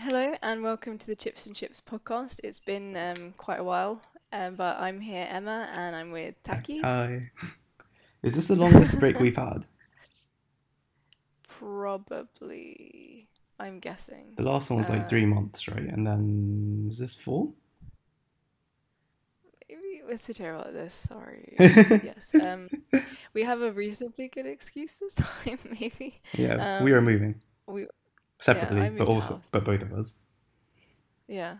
Hello and welcome to the Chips and Chips podcast. It's been um, quite a while, um, but I'm here, Emma, and I'm with Taki. Hi. Is this the longest break we've had? Probably, I'm guessing. The last one was like Uh, three months, right? And then is this four? maybe we're so terrible at this. Sorry. Yes. Um, we have a reasonably good excuse this time, maybe. Yeah, we are Um, moving we, separately, I but also, but both of us. yeah,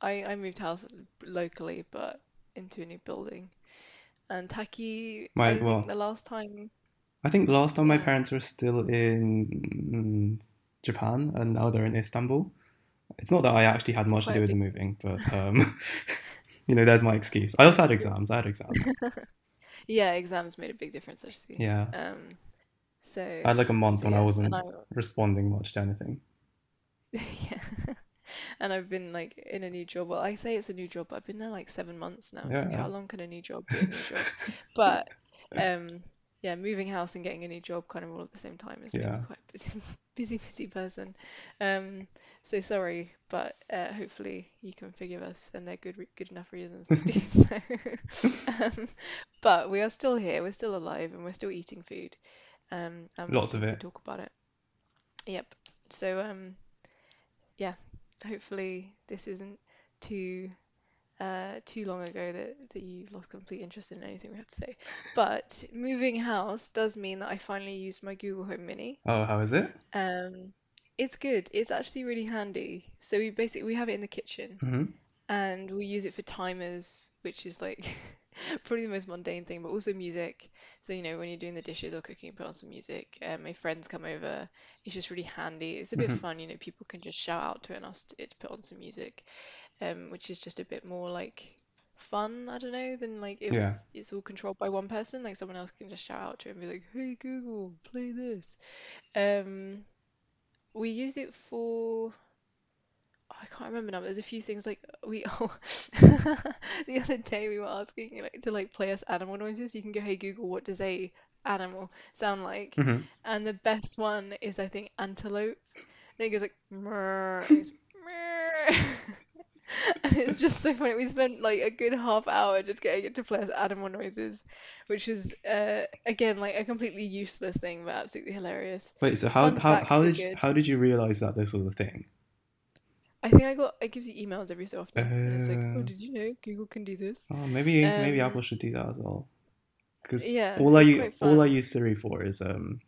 I I moved house locally, but into a new building. And Taki, My I think well, the last time, I think last time my parents were still in Japan, and now they're in Istanbul. It's not that I actually had it's much to do with the moving, but um, you know, there's my excuse. I also had exams. I had exams. Yeah, exams made a big difference actually. Yeah, Um, so I had like a month so when I wasn't I responding much to anything. yeah, and I've been like in a new job. Well, I say it's a new job, but I've been there like seven months now. Like Yeah, how long can a new job be a new job? But um, yeah, moving house and getting a new job kind of all at the same time has me yeah. quite busy, busy, busy person. Um, so sorry, but uh, hopefully you can forgive us, and they're good, re- good enough reasons to do so. Um, but we are still here, we're still alive, and we're still eating food. Um, Lots of it. talk about it. Yep. So um, yeah, hopefully this isn't too uh, too long ago that, that you lost complete interest in anything we have to say. But moving house does mean that I finally used my Google Home Mini. Oh, how is it? Um, it's good. It's actually really handy. So we basically we have it in the kitchen hmm and we use it for timers, which is like probably the most mundane thing, but also music. So, you know, when you're doing the dishes or cooking, put on some music. Um, my friends come over, it's just really handy. It's a bit hmm fun, you know, people can just shout out to it and ask it to put on some music, um, which is just a bit more like fun, I don't know, than like if Yeah. it's all controlled by one person. Like someone else can just shout out to it and be like, "Hey Google, play this." Um, we use it for I can't remember now, but there's a few things like we oh the other day we were asking like to like play us animal noises. You can go, hey Google, what does a animal sound like? hmm And the best one is I think antelope. And it goes like "Mrrr," and it's. And it's just so funny. We spent like a good half hour just getting it to play us animal noises, which is uh again like a completely useless thing, but absolutely hilarious. Wait, so how Fun how how did you, how did you realize that this was a thing? I think I got it gives you emails every so often, and it's like, oh, Uh, did you know Google can do this? oh, maybe maybe Apple Um, should do that as well. Because yeah, all I it's u- quite all I use Siri for is um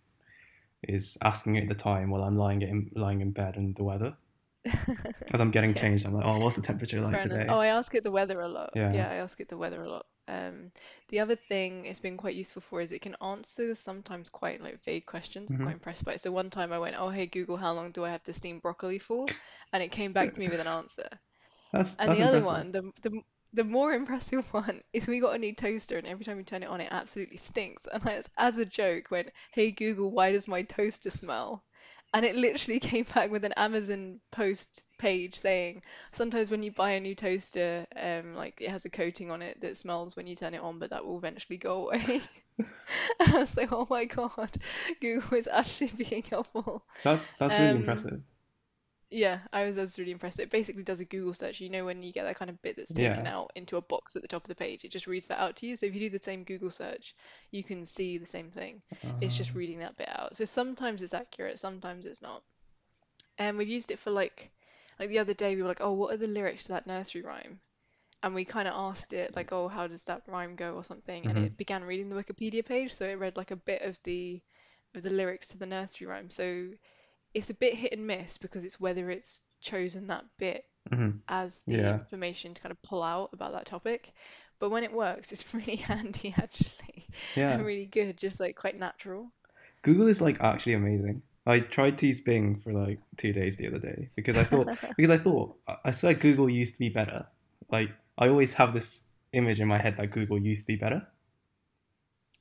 is asking it the time while I'm lying in lying in bed and the weather. As I'm getting changed, I'm like, oh, what's the temperature like fair enough. today? Oh, I ask it the weather a lot. Yeah. Yeah, I ask it the weather a lot. Um, the other thing it's been quite useful for is it can answer sometimes quite like vague questions. I'm hmm quite impressed by it. So one time I went, oh, hey Google, how long do I have to steam broccoli for? And it came back to me with an answer. That's And that's the other impressive. one, the the the more impressive one is we got a new toaster, and every time we turn it on, it absolutely stinks. And I, as a joke, went, "Hey Google, why does my toaster smell?" And it literally came back with an Amazon post page saying, sometimes when you buy a new toaster, um, like it has a coating on it that smells when you turn it on, but that will eventually go away. And I was like, oh my God, Google is actually being helpful. That's that's really Um, impressive. Yeah, I was, I was really impressed. It basically does a Google search. You know, when you get that kind of bit that's taken Yeah. out into a box at the top of the page, it just reads that out to you. So if you do the same Google search, you can see the same thing. It's just Um, reading that bit out. So sometimes it's accurate, sometimes it's not. And we've used it for like, like the other day we were like, oh, what are the lyrics to that nursery rhyme? And we kind of asked it like, oh, how does that rhyme go or something? And it began reading the Wikipedia page, so it read like a bit of the of the lyrics to the nursery rhyme. So it's a bit hit and miss because it's whether it's chosen that bit Mhm. as the Yeah. information to kind of pull out about that topic. But when it works, it's really handy actually, and Yeah. really good, just like quite natural. Google is like actually amazing. I tried to use Bing for like two days the other day because I thought because I thought I I swear Google used to be better. Like I always have this image in my head that Google used to be better.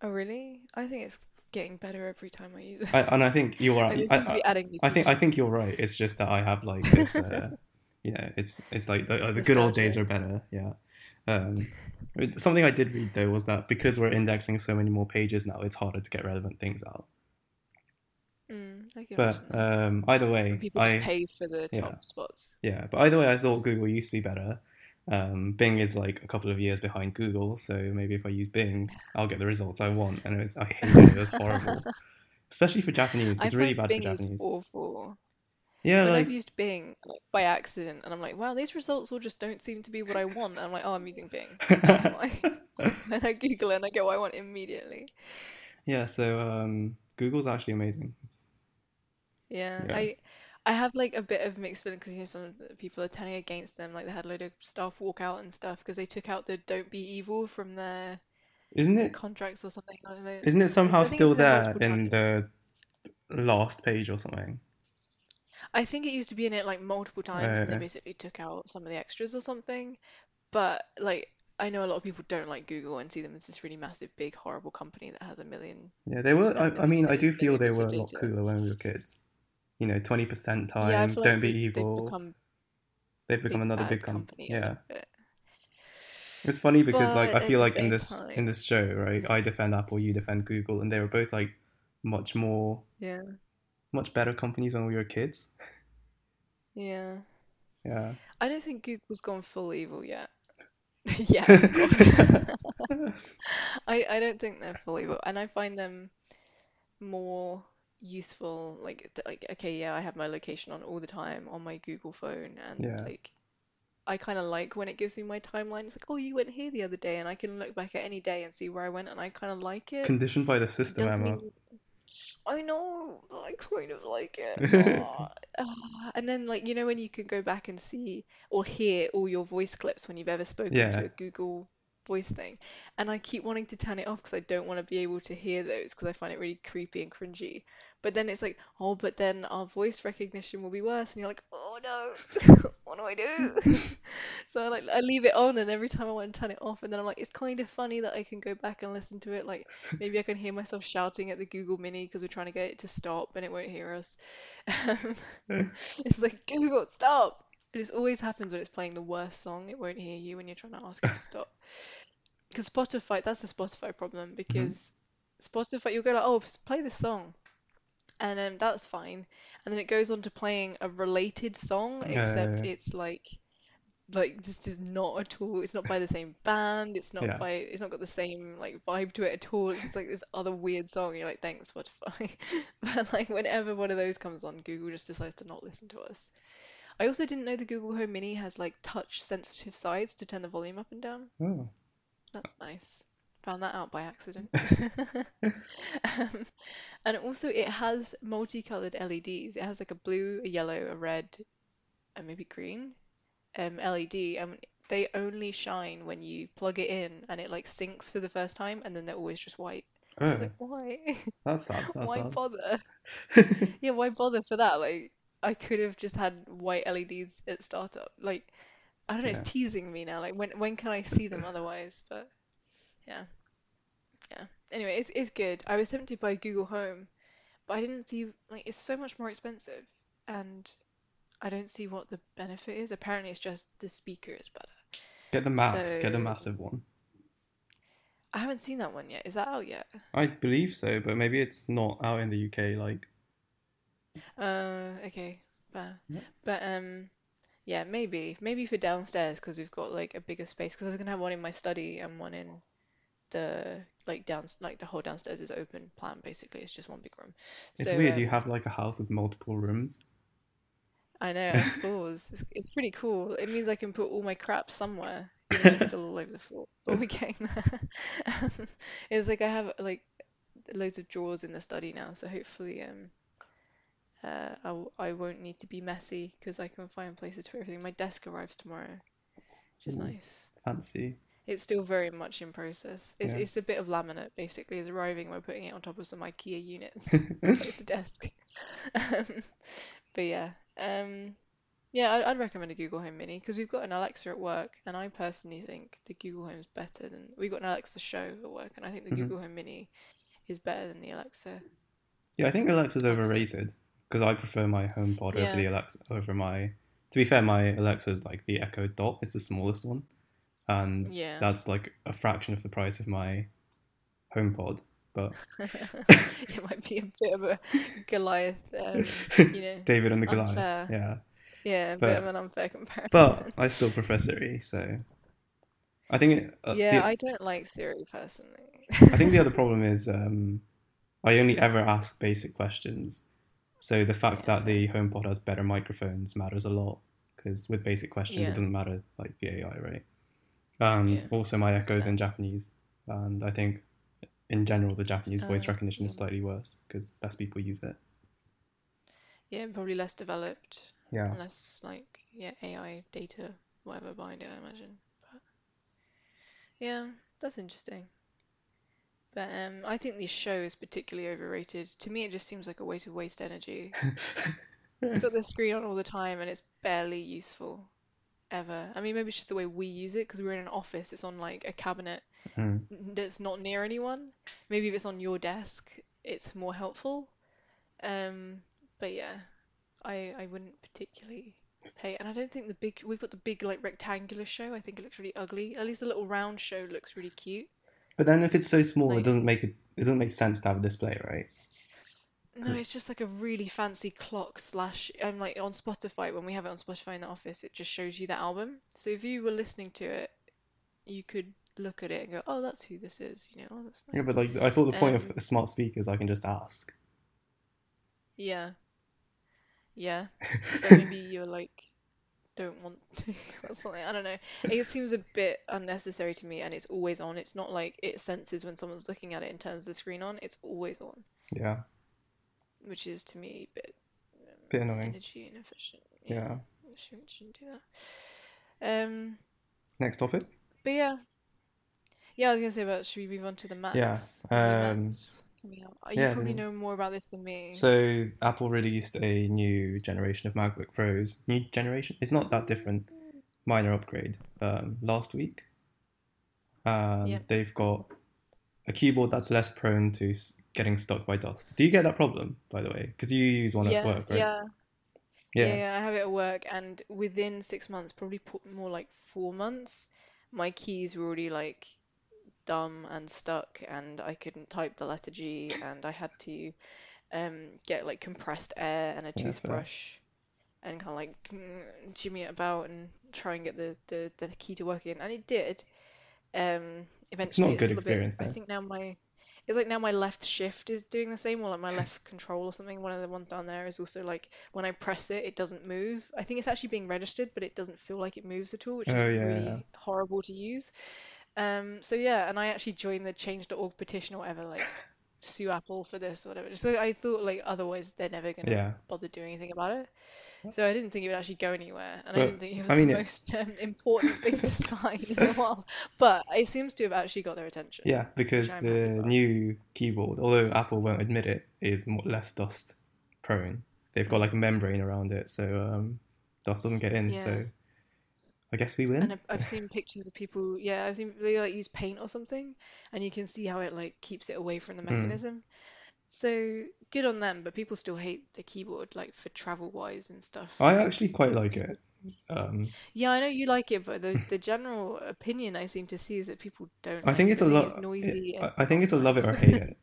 Oh, really? I think it's getting better every time I use it. I, and I think you're right. I, I, be adding new I think I think you're right. It's just that I have like this. Uh, yeah, it's it's like the, uh, the good old days are better. Yeah. Um, something I did read though was that because we're indexing so many more pages now, it's harder to get relevant things out. Mm. But um, either way, people just I pay for the yeah. top spots. yeah. But either way, I thought Google used to be better. Um, Bing is like a couple of years behind Google, so maybe if I use Bing, I'll get the results I want. And it was, I hated it; it was horrible, especially for Japanese. It's really bad Bing for is awful. Yeah, like I've used Bing like, by accident, and I'm like, wow, these results all just don't seem to be what I want. And I'm like, oh, I'm using Bing. That's why. and I Google it and I get what I want immediately. yeah. So um, Google's actually amazing. Yeah, Yeah. I I have like a bit of mixed feeling because you know some people are turning against them. Like they had a load of staff walk out and stuff because they took out the "Don't be evil" from their Isn't it? contracts or something. I don't know. Isn't it somehow still there in the last page or something? I think it used to be in it like multiple times, and they Uh, basically took out some of the extras or something. But like, I know a lot of people don't like Google and see them as this really massive, big, horrible company that has a million, yeah, they were. I, I mean, I do feel they were a lot data. cooler when we were kids. You know, twenty percent time, feel don't like be they, they've evil. become They've become big another big com company Yeah, it's funny because like I feel like in this in this show, right? I defend Apple, you defend Google, and they were both like much more, yeah, much better companies when we were kids. yeah. Yeah. I don't think Google's gone full evil yet. Yeah. I I don't think they're full evil, and I find them more useful. Like like okay, yeah, I have my location on all the time on my Google phone, and Yeah. like I kind of like when it gives me my timeline. It's like, oh, you went here the other day, and I can look back at any day and see where I went, and I kind of like it. Conditioned by the system, Emma. mean I know, I kind of like it. Ah, And then, like, you know, when you can go back and see or hear all your voice clips when you've ever spoken to a Google voice thing. And I keep wanting to turn it off because I don't want to be able to hear those because I find it really creepy and cringy. But then it's like, oh, but then our voice recognition will be worse. And you're like, oh no, what do I do? So I like I leave it on, and every time I want to turn it off, and then I'm like, it's kind of funny that I can go back and listen to it. Like maybe I can hear myself shouting at the Google Mini because we're trying to get it to stop, and it won't hear us. It's like Google, stop! And it always happens when it's playing the worst song. It won't hear you when you're trying to ask it to stop. Because Spotify, that's the Spotify problem. Mm-hmm. Because Spotify, you'll go like, oh, play this song, and um, that's fine. And then it goes on to playing a related song, except Uh, it's like like this is not at all it's not by the same band it's not yeah. by it's not got the same like vibe to it at all it's just like this other weird song you're like thanks Spotify but like whenever one of those comes on Google just decides to not listen to us I also didn't know the Google Home Mini has like touch sensitive sides to turn the volume up and down Oh. that's nice found that out by accident um, and also it has multicolored LEDs it has like a blue a yellow a red and maybe green um, LED, and they only shine when you plug it in and it like syncs for the first time, and then they're always just white. I was Oh, like, why? that's sad. That's Why sad. bother? Yeah, why bother for that? Like, I could have just had white LEDs at startup. Like, I don't know, Yeah. it's teasing me now. Like, when when can I see them otherwise? But yeah, yeah. Anyway, it's it's good. I was tempted by Google Home, but I didn't see like it's so much more expensive, and I don't see what the benefit is. Apparently, it's just the speaker is better. Get the max. Get the So massive one. I haven't seen that one yet. Is that out yet? I believe so, but maybe it's not out in the UK. Like, Uh, okay, fair. Yeah. But um, yeah, maybe maybe for downstairs because we've got like a bigger space. Because I was gonna have one in my study and one in the like down like the whole downstairs is open plan basically. It's just one big room. it's So weird. You um, have like a house with multiple rooms. I know, floors. It's, it's pretty cool. It means I can put all my crap somewhere, even though it's still all over the floor. But we're getting there. Um, It's like I have like loads of drawers in the study now, so hopefully um uh I, w- I won't need to be messy because I can find places to put everything. My desk arrives tomorrow, which is Ooh, nice. fancy. It's still very much in process. It's Yeah. it's a bit of laminate basically. It's arriving. We're putting it on top of some IKEA units. It's a desk. Um, but yeah, um, yeah, I'd, I'd recommend a Google Home Mini because we've got an Alexa at work, and I personally think the Google Home's better than we've got an Alexa Show at work, and I think the hmm Google Home Mini is better than the Alexa. Yeah, I think Alexa's overrated because I prefer my HomePod over the Alexa over my. To be fair, my Alexa's like the Echo Dot. It's the smallest one, and yeah, that's like a fraction of the price of my HomePod. but It might be a bit of a Goliath, um, you know, David and the Goliath. unfair. Yeah, Yeah, a But- bit of an unfair comparison. but I still prefer Siri. So I think it, uh, Yeah, the, I don't like Siri personally. I think the other problem is um, I only ever ask basic questions. So the fact Yeah, that the HomePod has better microphones matters a lot because with basic questions Yeah. it doesn't matter like the AI, right? And Yeah, also my Echo's in Japanese, and I think in general the Japanese voice Uh, recognition is slightly worse because less people use it. Yeah, probably less developed, Yeah, less like yeah AI data, whatever behind it, I imagine. But yeah, that's interesting. But um, I think this show is particularly overrated. To me, it just seems like a way to waste energy. It's got the screen on all the time and it's barely useful ever. I mean, maybe it's just the way we use it because we're in an office. It's on like a cabinet Mm. that's not near anyone. Maybe if it's on your desk, it's more helpful. Um, but yeah, I I wouldn't particularly pay. And I don't think the big we've got the big like rectangular show. I think it looks really ugly. At least the little round show looks really cute. But then if it's so small, it doesn't make it. It doesn't make sense to have a display, right? No, it's just like a really fancy clock slash. I'm like on Spotify when we have it on Spotify in the office, it just shows you the album. So if you were listening to it, you could look at it and go, "Oh, that's who this is," you know. Oh, that's Yeah, but like I thought the point Um, of smart speakers, I can just ask. Yeah. Yeah. But maybe you're like don't want to or something. I don't know. It seems a bit unnecessary to me and it's always on. It's not like it senses when someone's looking at it and turns the screen on. It's always on, Yeah, which is to me a bit bit annoying. energy inefficient. Yeah. it Shouldn't, shouldn't do that. Um, Next topic. but yeah. Yeah, I was gonna say about should we move on to the Macs? Yeah, um, coming out. You yeah, probably know more about this than me. So Apple released a new generation of MacBook Pros. New generation? It's not that different. Minor upgrade. Um, last week. And Yeah. they've got a keyboard that's less prone to getting stuck by dust. Do you get that problem, by the way? Because you use one yeah, at work, right? yeah. Yeah. Yeah, yeah, I have it at work, and within six months, probably more like four months, my keys were already like dumb and stuck, and I couldn't type the letter G, and I had to um, get like compressed air and a Yeah, toothbrush, and kind of like mm, jimmy it about and try and get the, the, the key to work again, and it did. Um, eventually, a good still a bit. experience, I think now my it's like now my left shift is doing the same, or like my left control or something. One of the ones down there is also like when I press it, it doesn't move. I think it's actually being registered, but it doesn't feel like it moves at all, which is Oh, yeah, really horrible to use. Um, so yeah, and I actually joined the change.org petition or whatever, like sue Apple for this or whatever. So I thought like otherwise they're never gonna Yeah. bother doing anything about it. So I didn't think it would actually go anywhere, and I didn't think it was I mean, the it- most um, important thing to sign in a while. But it seems to have actually got their attention. Yeah, because the new keyboard, although Apple won't admit it, is more, less dust prone. They've got like a membrane around it, so um, dust doesn't get in. Yeah. So I guess we And win. I've, I've seen pictures of people, yeah, I've seen they like use paint or something, and you can see how it like keeps it away from the Mm. mechanism. So good on them, but people still hate the keyboard, like for travel wise and stuff. I Like, actually quite like it. Um, yeah, I know you like it, but the the general opinion I seem to see is that people don't I think it's a lot. noisy I I think it's a love it or hate it.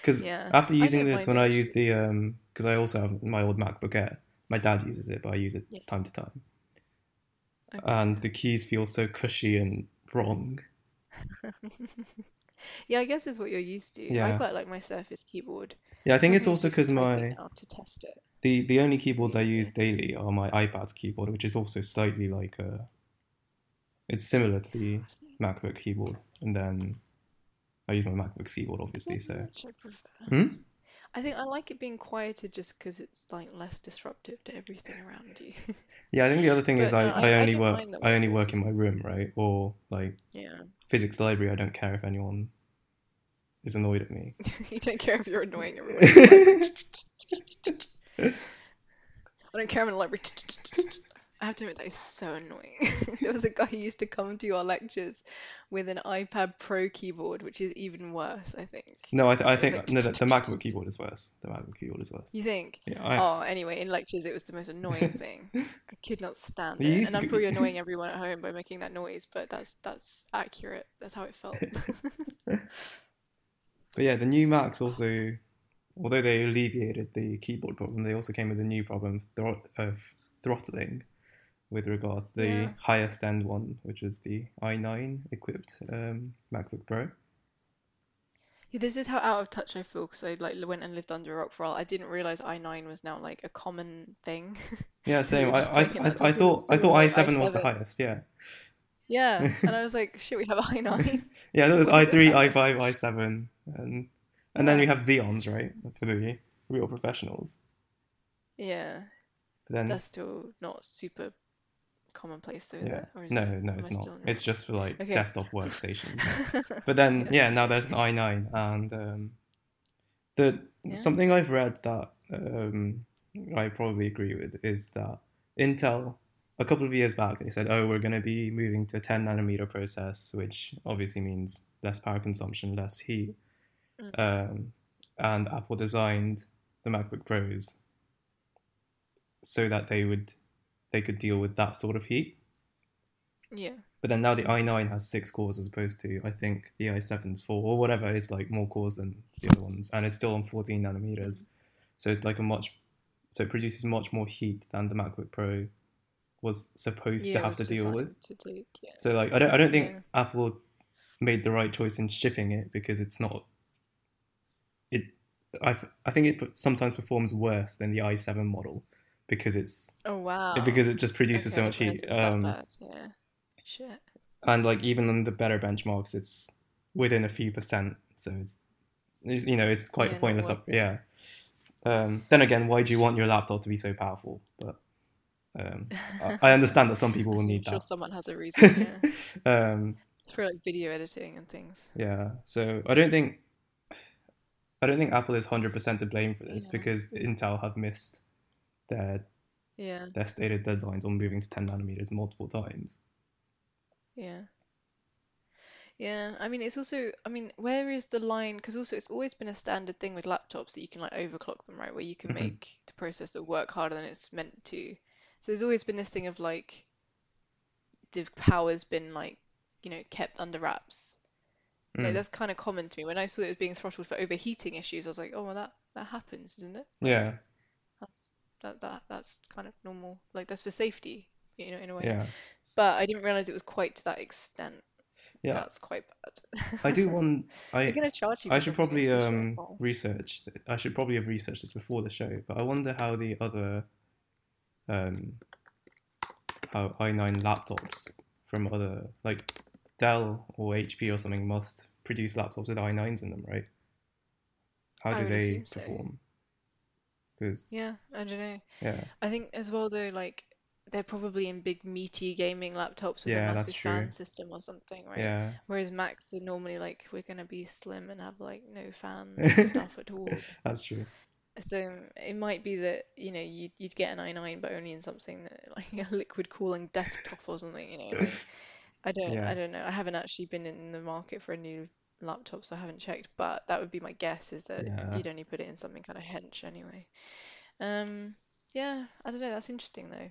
Because Yeah, after using this, when I use the um, because I also have my old MacBook Air. My dad uses it, but I use it Yeah. time to time. Okay. And the keys feel so cushy and wrong. Yeah, I guess it's what you're used to. I quite like my Surface keyboard. Yeah, I think it's also because my to test it. the the only keyboards I use daily are my iPad keyboard, which is also slightly like a. It's similar to the MacBook keyboard, and then I use my MacBook keyboard, obviously. So, which I prefer. hmm? I think I like it being quieter just because it's like less disruptive to everything around you. yeah, I think the other thing is But I, no, I I, I only work I only work in my room, right? Or like Yeah. physics library. I don't care if anyone is annoyed at me. You don't care if you're annoying everyone. I don't care I'm in the library. I have to admit that is so annoying. There was a guy who used to come to our lectures with an iPad Pro keyboard, which is even worse, I think. No, I, th- I think like no, the, the MacBook keyboard is worse. The MacBook keyboard is worse. You think? Yeah, I, Oh, anyway, in lectures it was the most annoying thing. I could not stand it. And I'm be- probably annoying everyone at home by making that noise, but that's that's accurate. That's how it felt. But yeah, the new Macs also, although they alleviated the keyboard problem, they also came with a new problem of throttling with regards to the Yeah. highest end one, which is the i9 equipped um, MacBook Pro. Yeah, this is how out of touch I feel because I like went and lived under a rock for a while. I didn't realize i9 was now like a common thing. Yeah, same. I, I, I, I thought I thought store, i7 was the highest. Yeah, Yeah, and I was like, shit, we have i9. yeah. That was i3, i5, i7, and and then we have Xeons, right, for the real professionals. Yeah, But then that's still not super commonplace though, yeah, is no, it? no, it's not. It's just for like Okay. desktop workstations. But then, Yeah. yeah, now there's an i9, and um, the Yeah. something I've read that um, I probably agree with is that Intel, a couple of years back, they said, "Oh, we're going to be moving to a 10 nanometer process, which obviously means less power consumption, less heat." Mm. Um, and Apple designed the MacBook Pros so that they would they could deal with that sort of heat. Yeah, But then now the i9 has six cores as opposed to I think the i7's four or whatever is like more cores than the other ones, and it's still on 14 nanometers. So it's like a much, so it produces much more heat than the MacBook Pro was supposed yeah, to have to deal with. to take, yeah. So like I don't I don't think Yeah. Apple made the right choice in shipping it because it's not. It I I think it sometimes performs worse than the i7 model because it's Oh wow. because it just produces so Okay, I much heat. realize it was that Um. Yeah. Shit. and like even on the better benchmarks, it's within a few percent. So it's, it's you know it's quite Yeah, pointless up. Yeah. Um, then again, why do you want your laptop to be so powerful? But um, I, I understand that some people will need sure that. someone has a reason. Yeah. um, for like video editing and things. yeah. So I don't think I don't think Apple is hundred percent to blame for this Yeah. because Intel have missed their Yeah. their stated deadlines on moving to ten nanometers multiple times. Yeah. Yeah, I mean, it's also, I mean, where is the line? Because also, it's always been a standard thing with laptops that you can like overclock them, right? Where you can Mhm. make the processor work harder than it's meant to. So there's always been this thing of like the power's been like, you know, kept under wraps. Like Mm. that's kind of common to me. When I saw it was being throttled for overheating issues, I was like, oh, well, that that happens, isn't it? Yeah. That's that that that's kind of normal. Like that's for safety, you know, in a way. Yeah. But I didn't realize it was quite to that extent. Yeah. That's quite bad. I do want. I gonna charge you I should probably for sure. um research. I should probably have researched this before the show, but I wonder how the other um how i9 laptops from other like Dell or HP or something must produce laptops with i9s in them, right? How do they perform? so. Because Yeah, I don't know. yeah, I think as well though, like they're probably in big meaty gaming laptops with Yeah, a massive fan system or something, right? yeah, Whereas Macs are normally like we're gonna be slim and have like no fan stuff at all. that's true. So it might be that, you know, you'd, you'd get an i9 but only in something that, like a liquid cooling desktop or something, you know. like, I don't Yeah. I don't know. I haven't actually been in the market for a new laptop, so I haven't checked, but that would be my guess is that Yeah. you'd only put it in something kind of hench anyway. Um, yeah, I don't know. That's interesting though.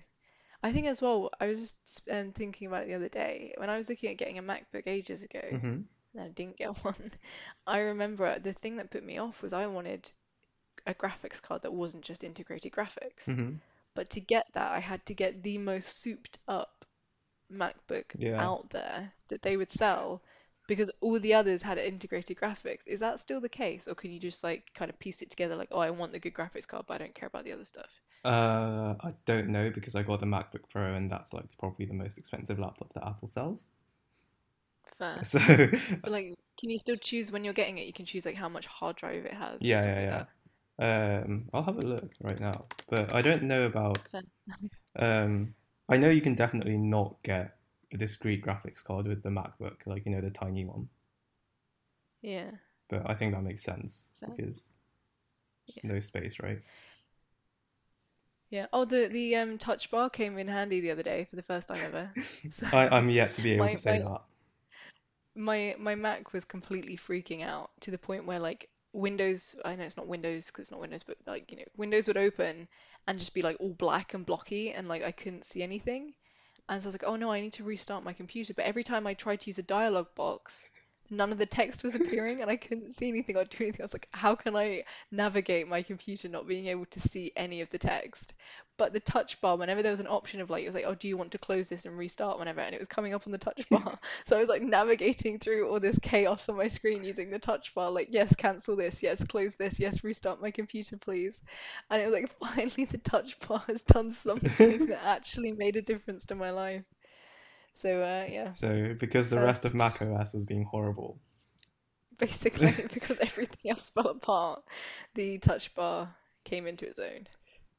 I think as well, I was just um, thinking about it the other day when I was looking at getting a MacBook ages ago hmm and I didn't get one. I remember the thing that put me off was I wanted a graphics card that wasn't just integrated graphics. hmm But to get that, I had to get the most souped up MacBook Yeah. out there that they would sell because all the others had integrated graphics. Is that still the case, or can you just like kind of piece it together like, oh, I want the good graphics card, but I don't care about the other stuff? Uh, I don't know because I got the MacBook Pro and that's like probably the most expensive laptop that Apple sells. Fair. So But like, can you still choose when you're getting it? You can choose like how much hard drive it has yeah, yeah, like yeah. Um, I'll have a look right now, but I don't know about. Um, I know you can definitely not get a discrete graphics card with the MacBook, like you know the tiny one. Yeah. But I think that makes sense Fair. because there's Yeah. no space, right? Yeah. Oh, the the um touch bar came in handy the other day for the first time ever. So I, I'm yet to be able my to say my that. my my Mac was completely freaking out to the point where like Windows, I know it's not Windows because it's not Windows, but like you know, Windows would open and just be like all black and blocky and like I couldn't see anything. And so I was like, oh no, I need to restart my computer. But every time I tried to use a dialog box, none of the text was appearing and I couldn't see anything or do anything. I was like, how can I navigate my computer not being able to see any of the text? But the touch bar, whenever there was an option of like, it was like, oh, do you want to close this and restart whenever? And it was coming up on the touch bar. so I was like navigating through all this chaos on my screen using the touch bar, like, yes, cancel this, yes, close this, yes, restart my computer, please. And it was like, finally, the touch bar has done something that actually made a difference to my life. So uh, yeah, So because the rest of First- Mac OS was being horrible. basically because everything else fell apart, the touch bar came into its own.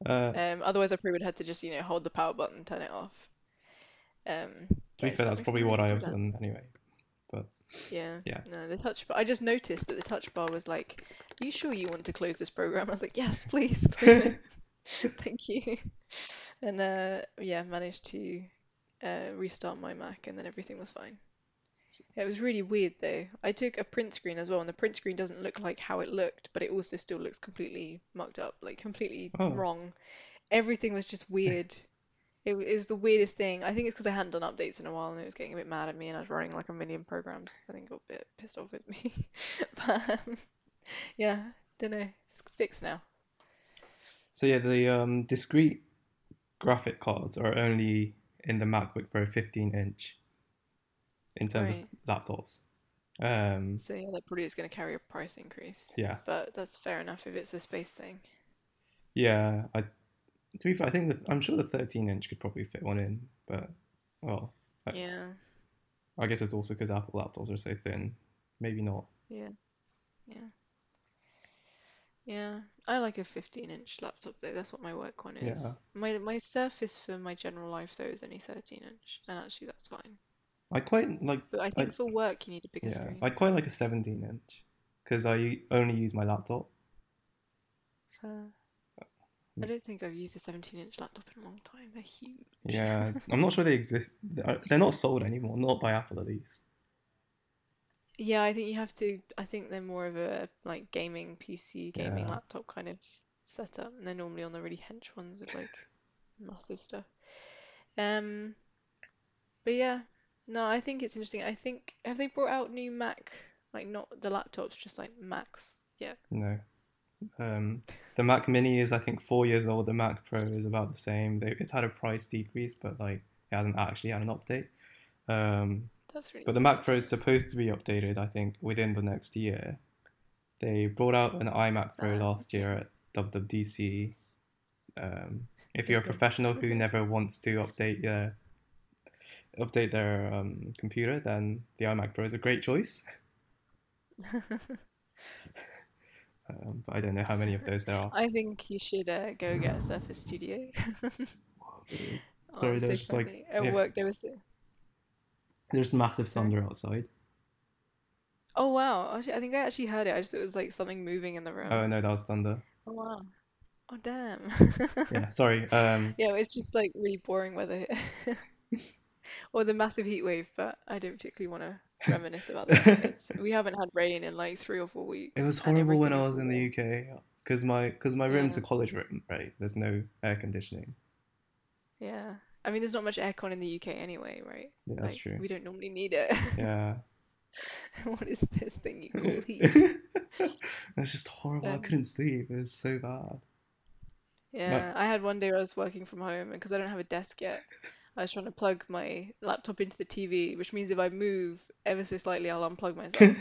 Uh, Um, otherwise, I probably would have had to just you know hold the power button, turn it off. Um, to be fair, that's probably what I have do done anyway. that. Yeah. Yeah. No, the touch bar. I just noticed that the touch bar was like, "Are you sure you want to close this program?" I was like, "Yes, please, close it. Thank you." And uh, yeah, managed to uh, restart my Mac, and then everything was fine. It was really weird though. I took a print screen as well, and the print screen doesn't look like how it looked, but it also still looks completely mucked up, like completely Oh. wrong. Everything was just weird. It, it was the weirdest thing. I think it's because I hadn't done updates in a while and it was getting a bit mad at me and I was running like a million programs. I think it got a bit pissed off with me. But um, yeah, don't know. It's fixed now. So yeah, the um, discrete graphic cards are only in the MacBook Pro 15 inch in terms Right. of laptops. Um, So yeah, that probably is going to carry a price increase. yeah, But that's fair enough if it's a space thing. yeah. I to be fair, I think that I'm sure the 13 inch could probably fit one in, but well, I- Yeah, I guess it's also because Apple laptops are so thin. Maybe not. yeah, yeah. Yeah, I like a 15 inch laptop though. That's what my work one is. Yeah. My my Surface for my general life though is only 13 inch, and actually that's fine. I quite like. But I think for work you need a bigger Yeah, screen. I'd quite like a 17 inch because I only use my laptop. Fair. I don't think I've used a 17 inch laptop in a long time. They're huge. Yeah, I'm not sure they exist. They're not sold anymore, not by Apple at least. Yeah, I think you have to. I think they're more of a like gaming PC, gaming Yeah. laptop kind of setup, and they're normally on the really hench ones with like massive stuff. Um, but yeah, no, I think it's interesting. I think have they brought out new Mac, like not the laptops, just like Macs yet? No. Um, the Mac Mini is, I think, four years old. The Mac Pro is about the same. They, it's had a price decrease, but like it hasn't actually had an update. Um, That's really but the Mac Pro is supposed to be updated, I think, within the next year. They brought out an iMac Pro Ah, last year at WWDC. Um, if you're a professional who never wants to update their update their um, computer, then the iMac Pro is a great choice. Um, but I don't know how many of those there are. I think you should uh, go get a Surface Studio. Oh, Sorry, so there's just, like. At yeah. work there was. There's massive thunder outside. Oh wow! Actually, I think I actually heard it. I just it was like something moving in the room. Oh no, that was thunder. Oh wow! Oh damn! Yeah, sorry. Um, Yeah, it's just like really boring weather here. Or the massive heat wave, but I don't particularly want to reminisce about that. We haven't had rain in like three or four weeks, it was horrible when I was in the. UK because my because my room's a college room, right? There's no air conditioning. Yeah, I mean, there's not much aircon in the UK anyway, right? Yeah, that's Like, true. We don't normally need it. Yeah. What is this thing you call heat? that's just horrible. I Um, couldn't sleep. It was so bad. Yeah, I had one day where I was working from home, and because I don't have a desk yet, I was trying to plug my laptop into the TV, which means if I move ever so slightly, I'll unplug myself.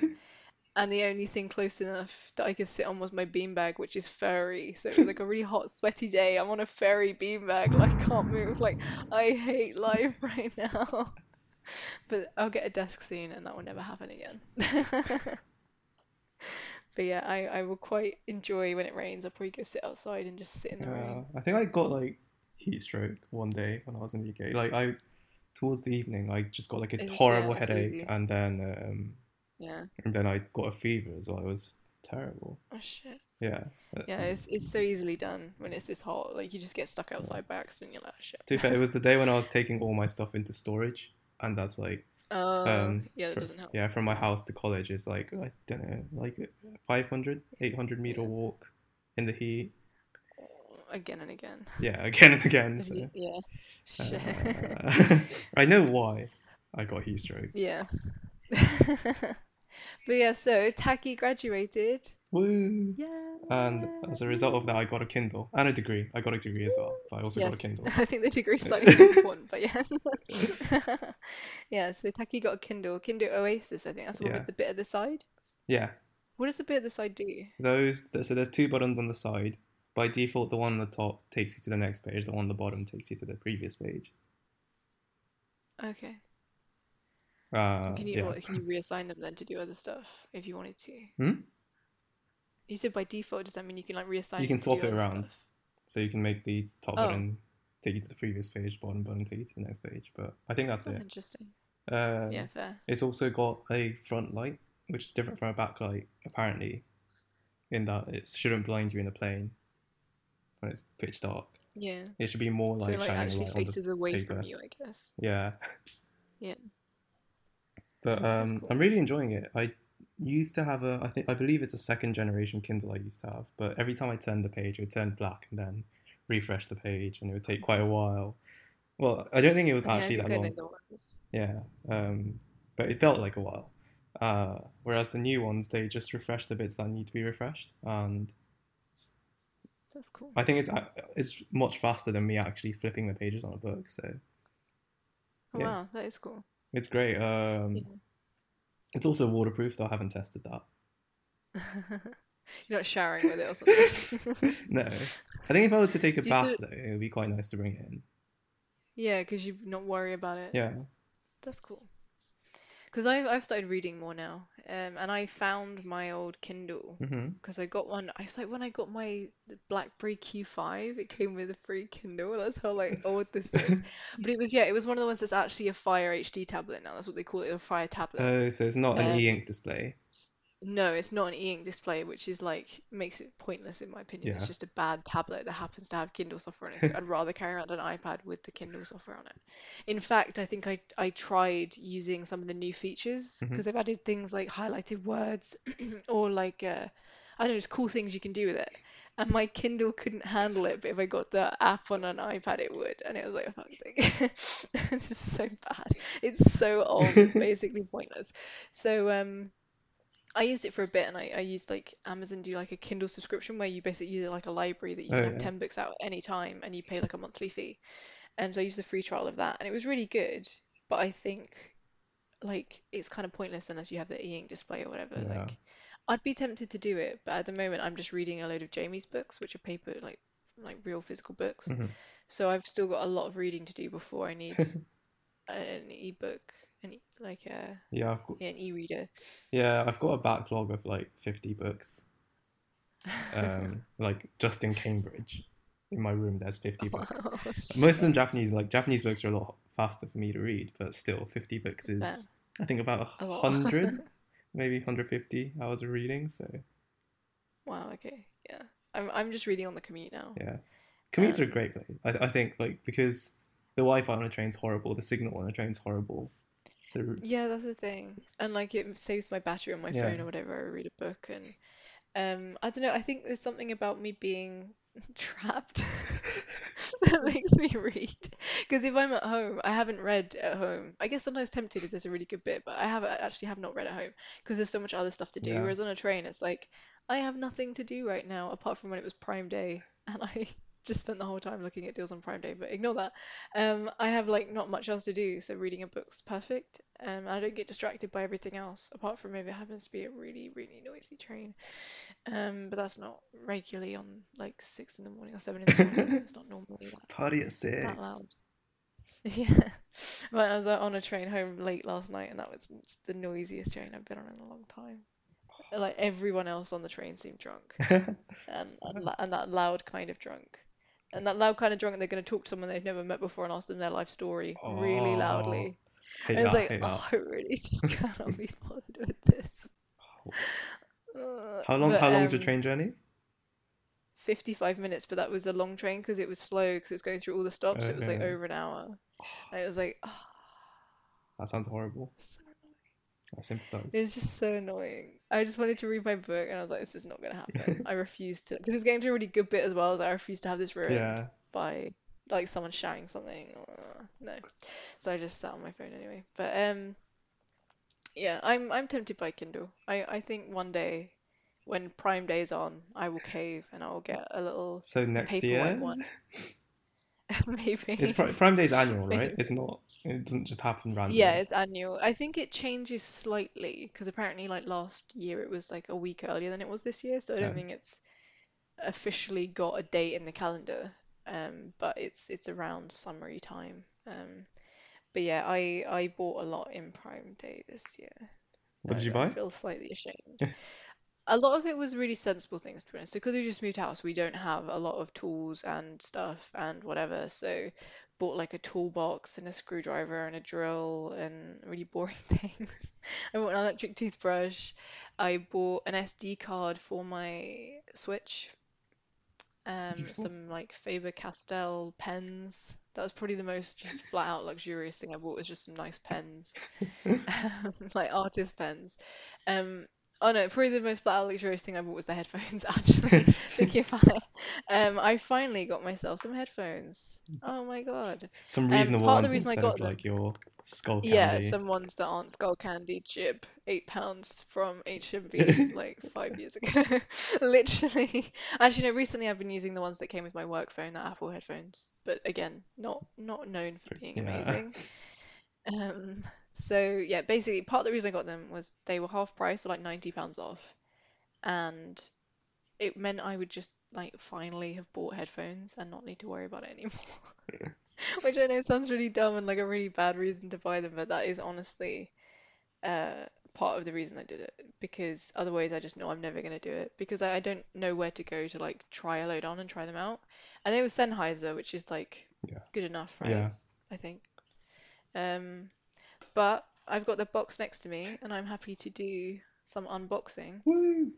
And the only thing close enough that I could sit on was my beanbag, which is furry. So it was like a really hot, sweaty day. I'm on a furry beanbag, like I can't move. Like I hate life right now. But I'll get a desk soon, and that will never happen again. But yeah, I, I will quite enjoy when it rains. I'll probably go sit outside and just sit in the Yeah, rain. I think I got like heat stroke one day when I was in the UK. Like I, towards the evening, I just got like a It's- horrible it's headache, easy. and then um, Yeah. and then I got a fever as well. It was terrible. Oh shit. Yeah. Uh, Yeah, it's it's so easily done when it's this hot. Like you just get stuck outside by accident. You're like, oh, shit. To be fair, it was the day when I was taking all my stuff into storage, and that's like Oh, um yeah, that fr- doesn't help. yeah from my house to college is like I don't know like 500 800 meter Yeah. walk in the heat Again and again. yeah again and again so, Yeah. Shit. uh, I know why I got heat stroke Yeah. But yeah, so Taki graduated. Woo! Yeah. And as a result of that, I got a Kindle and a degree. I got a degree as well, but I also got a Kindle. I think the degree's slightly more important, but yeah. Yeah, so Taki got a Kindle, Kindle Oasis, I think that's the one Yeah, with the bit at the side. yeah. What does the bit at the side do? Those so there's two buttons on the side. By default, the one on the top takes you to the next page. The one on the bottom takes you to the previous page. Okay. Uh, can you yeah. can you reassign them then to do other stuff if you wanted to? Hmm? You said by default, does that mean you can like reassign You can swap it around. stuff? So you can make the top Oh, button take you to the previous page, bottom button take you to the next page. But I think that's oh, it. interesting. Um, Yeah, fair. it's also got a front light, which is different from a backlight, apparently, in that it shouldn't blind you in a plane when it's pitch dark. Yeah. It should be more So it like like shining actually light faces away from you, I guess. Yeah. Yeah, But um, cool. I'm really enjoying it. I used to have a, I think, I believe it's a second generation Kindle I used to have. But every time I turned the page, it would turn black and then refresh the page, and it would take quite a while. Well, I don't think it was Yeah, actually think that long. Yeah. Um, but it felt like a while. Uh, whereas the new ones, they just refresh the bits that need to be refreshed, and That's cool. I think it's it's much faster than me actually flipping the pages on a book. So Oh yeah, wow, that is cool. It's great. Yeah. Um, it's also waterproof, though I haven't tested that. You're not showering with it or something. No, I think if I were to take a Do bath still? though, it would be quite nice to bring it in. Yeah, because you not worry about it. Yeah. That's cool. Because I've I've started reading more now, um, and I found my old Kindle because I got one. I was like when I got my BlackBerry Q5, it came with a free Kindle. That's how like old this is. But it was yeah, it was one of the ones that's actually a Fire HD tablet now. That's what they call it, a Fire tablet. Oh, so it's not an Um, e-ink display. No, it's not an e-ink display, which is like makes it pointless in my opinion. It's just a bad tablet that happens to have Kindle software on it. So I'd rather carry around an iPad with the Kindle software on it. In fact, I think I I tried using some of the new features because they've added things like highlighted words or like uh, I don't know, just cool things you can do with it. And my Kindle couldn't handle it, but if I got the app on an iPad, it would. And it was like, oh, fuck's sake, this is so bad. It's so old. It's basically pointless. So um. I used it for a bit and I, I used like Amazon do like a Kindle subscription where you basically use it like a library that you Oh can have yeah. 10 books out at any time and you pay like a monthly fee. And so I used the free trial of that and it was really good, but I think like it's kind of pointless unless you have the e-ink display or whatever. Yeah. Like I'd be tempted to do it, but at the moment I'm just reading a load of Jamie's books, which are paper like like real physical books. hmm So I've still got a lot of reading to do before I need an e-book, an e like a Yeah, I've got yeah, an e-reader. yeah, I've got a backlog of like 50 books. Um, like just in Cambridge, in my room, there's 50 books. Oh Most of them. Japanese. Like Japanese books are a lot faster for me to read, but still, 50 books is I think about a hundred, maybe 150 hours of reading. So Wow, okay. Yeah. I'm I'm just reading on the commute now. yeah, commutes are a Um, great place. I, I think like because the Wi-Fi on a train's horrible, the signal on a train's horrible. So yeah, that's the thing. And like it saves my battery on my yeah, phone or whatever. I read a book and um I don't know, I think there's something about me being trapped that makes me read. Because if I'm at home, I haven't read at home. I guess sometimes tempted if there's a really good bit, but I have actually have not read at home because there's so much other stuff to do. yeah, Whereas on a train, it's like I have nothing to do right now apart from when it was Prime Day, and I just spent the whole time looking at deals on Prime Day. But ignore that. Um, I have like not much else to do, so reading a book's perfect. Um, I don't get distracted by everything else apart from if it happens to be a really, really noisy train. Um, but that's not regularly on like six in the morning or seven in the morning. It's not normally that party at six. that loud. Yeah. But I was uh, on a train home late last night, and that was the noisiest train I've been on in a long time. Like everyone else on the train seemed drunk, and and, and that loud kind of drunk, and that loud kind of drunk. They're going to talk to someone they've never met before and ask them their life story really Oh, loudly. hate I was like, oh, that. I really just cannot be bothered with this. Uh, How long? but How long's your um, train journey? 55 minutes, but that was a long train because it was slow because it's going through all the stops. It was like Uh, over an hour. And it was like, oh, that sounds horrible. so I sympathize. It was just so annoying. I just wanted to read my book, and I was like, this is not going to happen. I refused to, because it's getting to a really good bit as well. I was like, I refuse to have this ruined Yeah, by like someone shouting something. Or, no, so I just sat on my phone anyway. But um, Yeah, I'm I'm tempted by Kindle. I I think one day when Prime Day is on, I will cave and I will get a little So next year, one. it's Maybe. Pri- Prime Day's annual, right? It's not. It doesn't just happen randomly. Yeah, it's annual. I think it changes slightly because apparently like last year it was like a week earlier than it was this year, so I don't Um, think it's officially got a date in the calendar. Um, but it's it's around summery time. Um, but yeah, I I bought a lot in Prime Day this year. what did you I, I buy? feel slightly ashamed. A lot of it was really sensible things, to be honest. So because we just moved house, we don't have a lot of tools and stuff and whatever. So bought like a toolbox and a screwdriver and a drill and really boring things. I bought an electric toothbrush. I bought an SD card for my Switch. Um, Useful. some like Faber-Castell pens. That was probably the most just flat out luxurious thing I bought was just some nice pens. like artist pens. Um, oh no, probably the most flat luxurious thing I bought was the headphones, actually, thinking about it. Um, I finally got myself some headphones. Oh my God. Some Um, reasonable part of the reason I of got them, like your skull yeah, some ones that aren't Skullcandy chip, eight pounds from HMV like five years ago. Literally. Actually, no, recently I've been using the ones that came with my work phone, the Apple headphones. But again, not not known for being Yeah. amazing. Um, so yeah, basically part of the reason I got them was they were half price, so like 90 pounds off, and it meant I would just like finally have bought headphones and not need to worry about it anymore. Which I know sounds really dumb and like a really bad reason to buy them, but that is honestly uh part of the reason I did it because otherwise I just know I'm never gonna do it because I, I don't know where to go to like try a load on and try them out. And they were Sennheiser, which is like Yeah. good enough, right? Yeah. I think. Um, but I've got the box next to me and I'm happy to do some unboxing. Woo!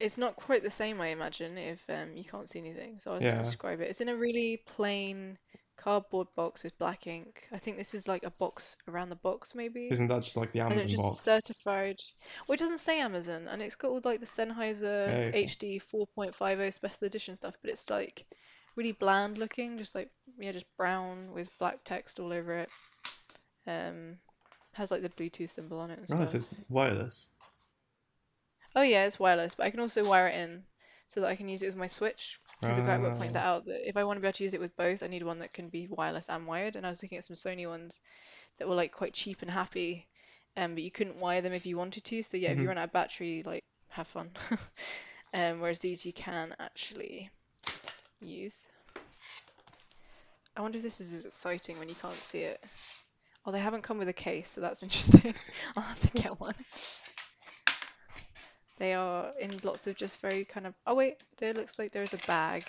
It's not quite the same, I imagine, if um, you can't see anything. So I'll just Yeah. describe it. It's in a really plain cardboard box with black ink. I think this is like a box around the box, maybe. Isn't that just like the Amazon just box? certified. Well, it doesn't say Amazon, and it's got all like the Sennheiser Okay. HD 4.50 special edition stuff, but it's like really bland looking, just like yeah, just brown with black text all over it. Um, has like the Bluetooth symbol on it and Right, so it's wireless. Oh yeah, it's wireless, but I can also wire it in so that I can use it with my Switch. Because the guy work pointed that out that if I want to be able to use it with both, I need one that can be wireless and wired. And I was looking at some Sony ones that were like quite cheap and happy, um, but you couldn't wire them if you wanted to. So yeah, if you hmm run out of battery, like have fun. Um, whereas these you can actually use. I wonder if this is as exciting when you can't see it. Oh, they haven't come with a case, so that's interesting. I'll have to get one. They are in lots of just very kind of. Oh wait, there looks like there is a bag.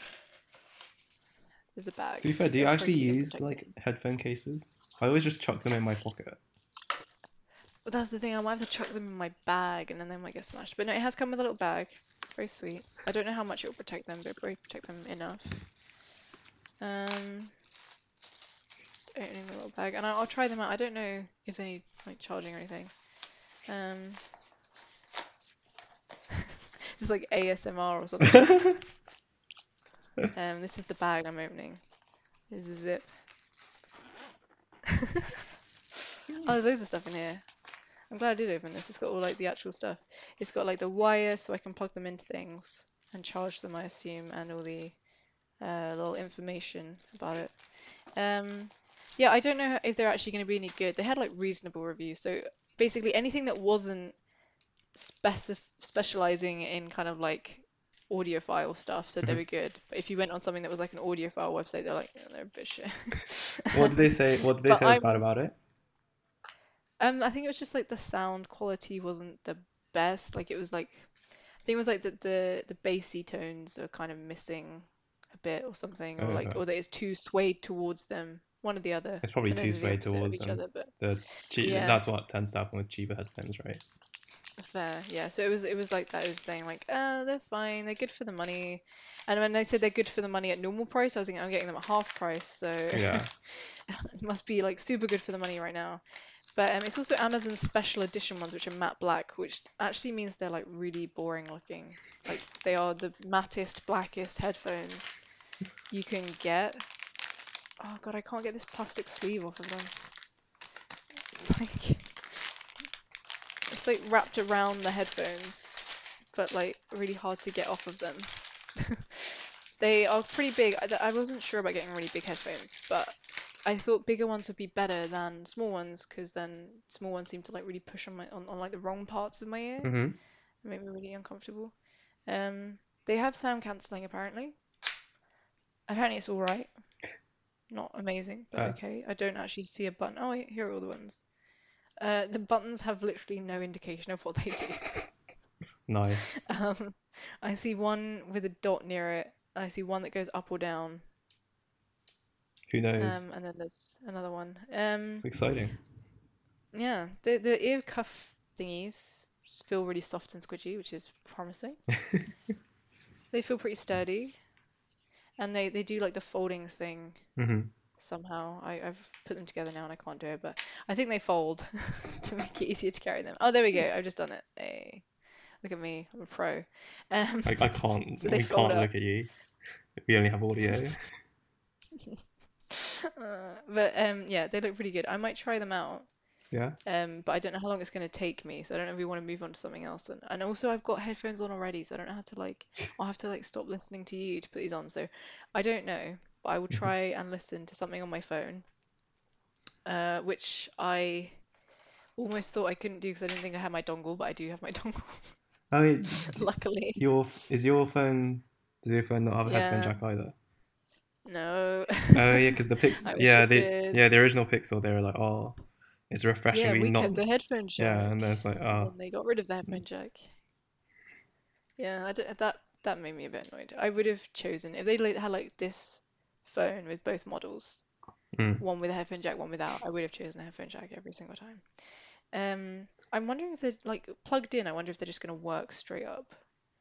There's a bag. To be fair, do you actually use like headphone cases? I always just chuck them in my pocket. Well, that's the thing, I might have to chuck them in my bag and then they might get smashed. But no, it has come with a little bag. It's very sweet. I don't know how much it will protect them, but it'll protect them enough. Um, opening the little bag, and I'll, I'll try them out. I don't know if they need like charging or anything. Um, it's like ASMR or something. Um, this is the bag I'm opening. There's a zip. Oh, there's loads of stuff in here. I'm glad I did open this. It's got all like the actual stuff. It's got like the wire so I can plug them into things and charge them, I assume, and all the uh, little information about it. Um, yeah, I don't know if they're actually going to be any good. They had like reasonable reviews. So basically anything that wasn't specif specializing in kind of like audiophile stuff said they Mhm. were good. But if you went on something that was like an audiophile website, they're like, "Yeah, they're a bit shit. What did they say? What did they But say was bad about it? Um, I think it was just like the sound quality wasn't the best. Like it was like I think it was like the the the bassy tones are kind of missing a bit or something, or like Uh, or that it's too swayed towards them. One or the other. it's probably I too swayed towards each them. other, but The cheap. yeah, That's what tends to happen with cheaper headphones, right? fair. Yeah. So it was it was like that. It was saying like, uh, they're fine. They're good for the money. And when they said they're good for the money at normal price, I was thinking I'm getting them at half price, so Yeah. it must be like super good for the money right now. But um, it's also Amazon special edition ones, which are matte black, which actually means they're like really boring looking. Like they are the mattest, blackest headphones you can get. Oh god, I can't get this plastic sleeve off of them. It's like it's like wrapped around the headphones, but like really hard to get off of them. They are pretty big. I, I wasn't sure about getting really big headphones, but I thought bigger ones would be better than small ones because then small ones seem to like really push on my on, on like the wrong parts of my ear. hmm It make me really uncomfortable. Um, they have sound cancelling apparently. Apparently it's all right. Not amazing, but Uh, okay. I don't actually see a button. Oh, wait, here are all the ones. Uh, the buttons have literally no indication of what they do. nice. Um, I see one with a dot near it. I see one that goes up or down. Who knows? Um, and then there's another one. Um, It's exciting. yeah, the the ear cuff thingies feel really soft and squidgy, which is promising. They feel pretty sturdy, and they they do like the folding thing hmm somehow. I I've put them together now and I can't do it, but I think they fold to make it easier to carry them. Oh, there we go. I've just done it. Hey, look at me. I'm a pro. Um, I, I can't. So we can't up. look at you. We only have audio. uh, but um, yeah, they look pretty good. I might try them out. Yeah. Um, but I don't know how long it's going to take me, so I don't know if we want to move on to something else. And, and also, I've got headphones on already, so I don't know how to like. I'll have to like stop listening to you to put these on. So I don't know, but I will Mhm. try and listen to something on my phone, uh, which I almost thought I couldn't do because I didn't think I had my dongle, but I do have my dongle, Oh, yeah, luckily. your is your phone? Does your phone not have a headphone jack either? No. Oh yeah, because the Pix. I wish Yeah, the did. yeah the original Pixel. They were like, oh, it's Yeah, we not. kept the headphone jack. Yeah, and it's like, oh, then they got rid of the headphone jack. Yeah, I d that that made me a bit annoyed. I would have chosen if they had like this phone with both models, mm, one with a headphone jack, one without. I would have chosen a headphone jack every single time. Um, I'm wondering if they're like plugged in. I wonder if they're just gonna work straight up.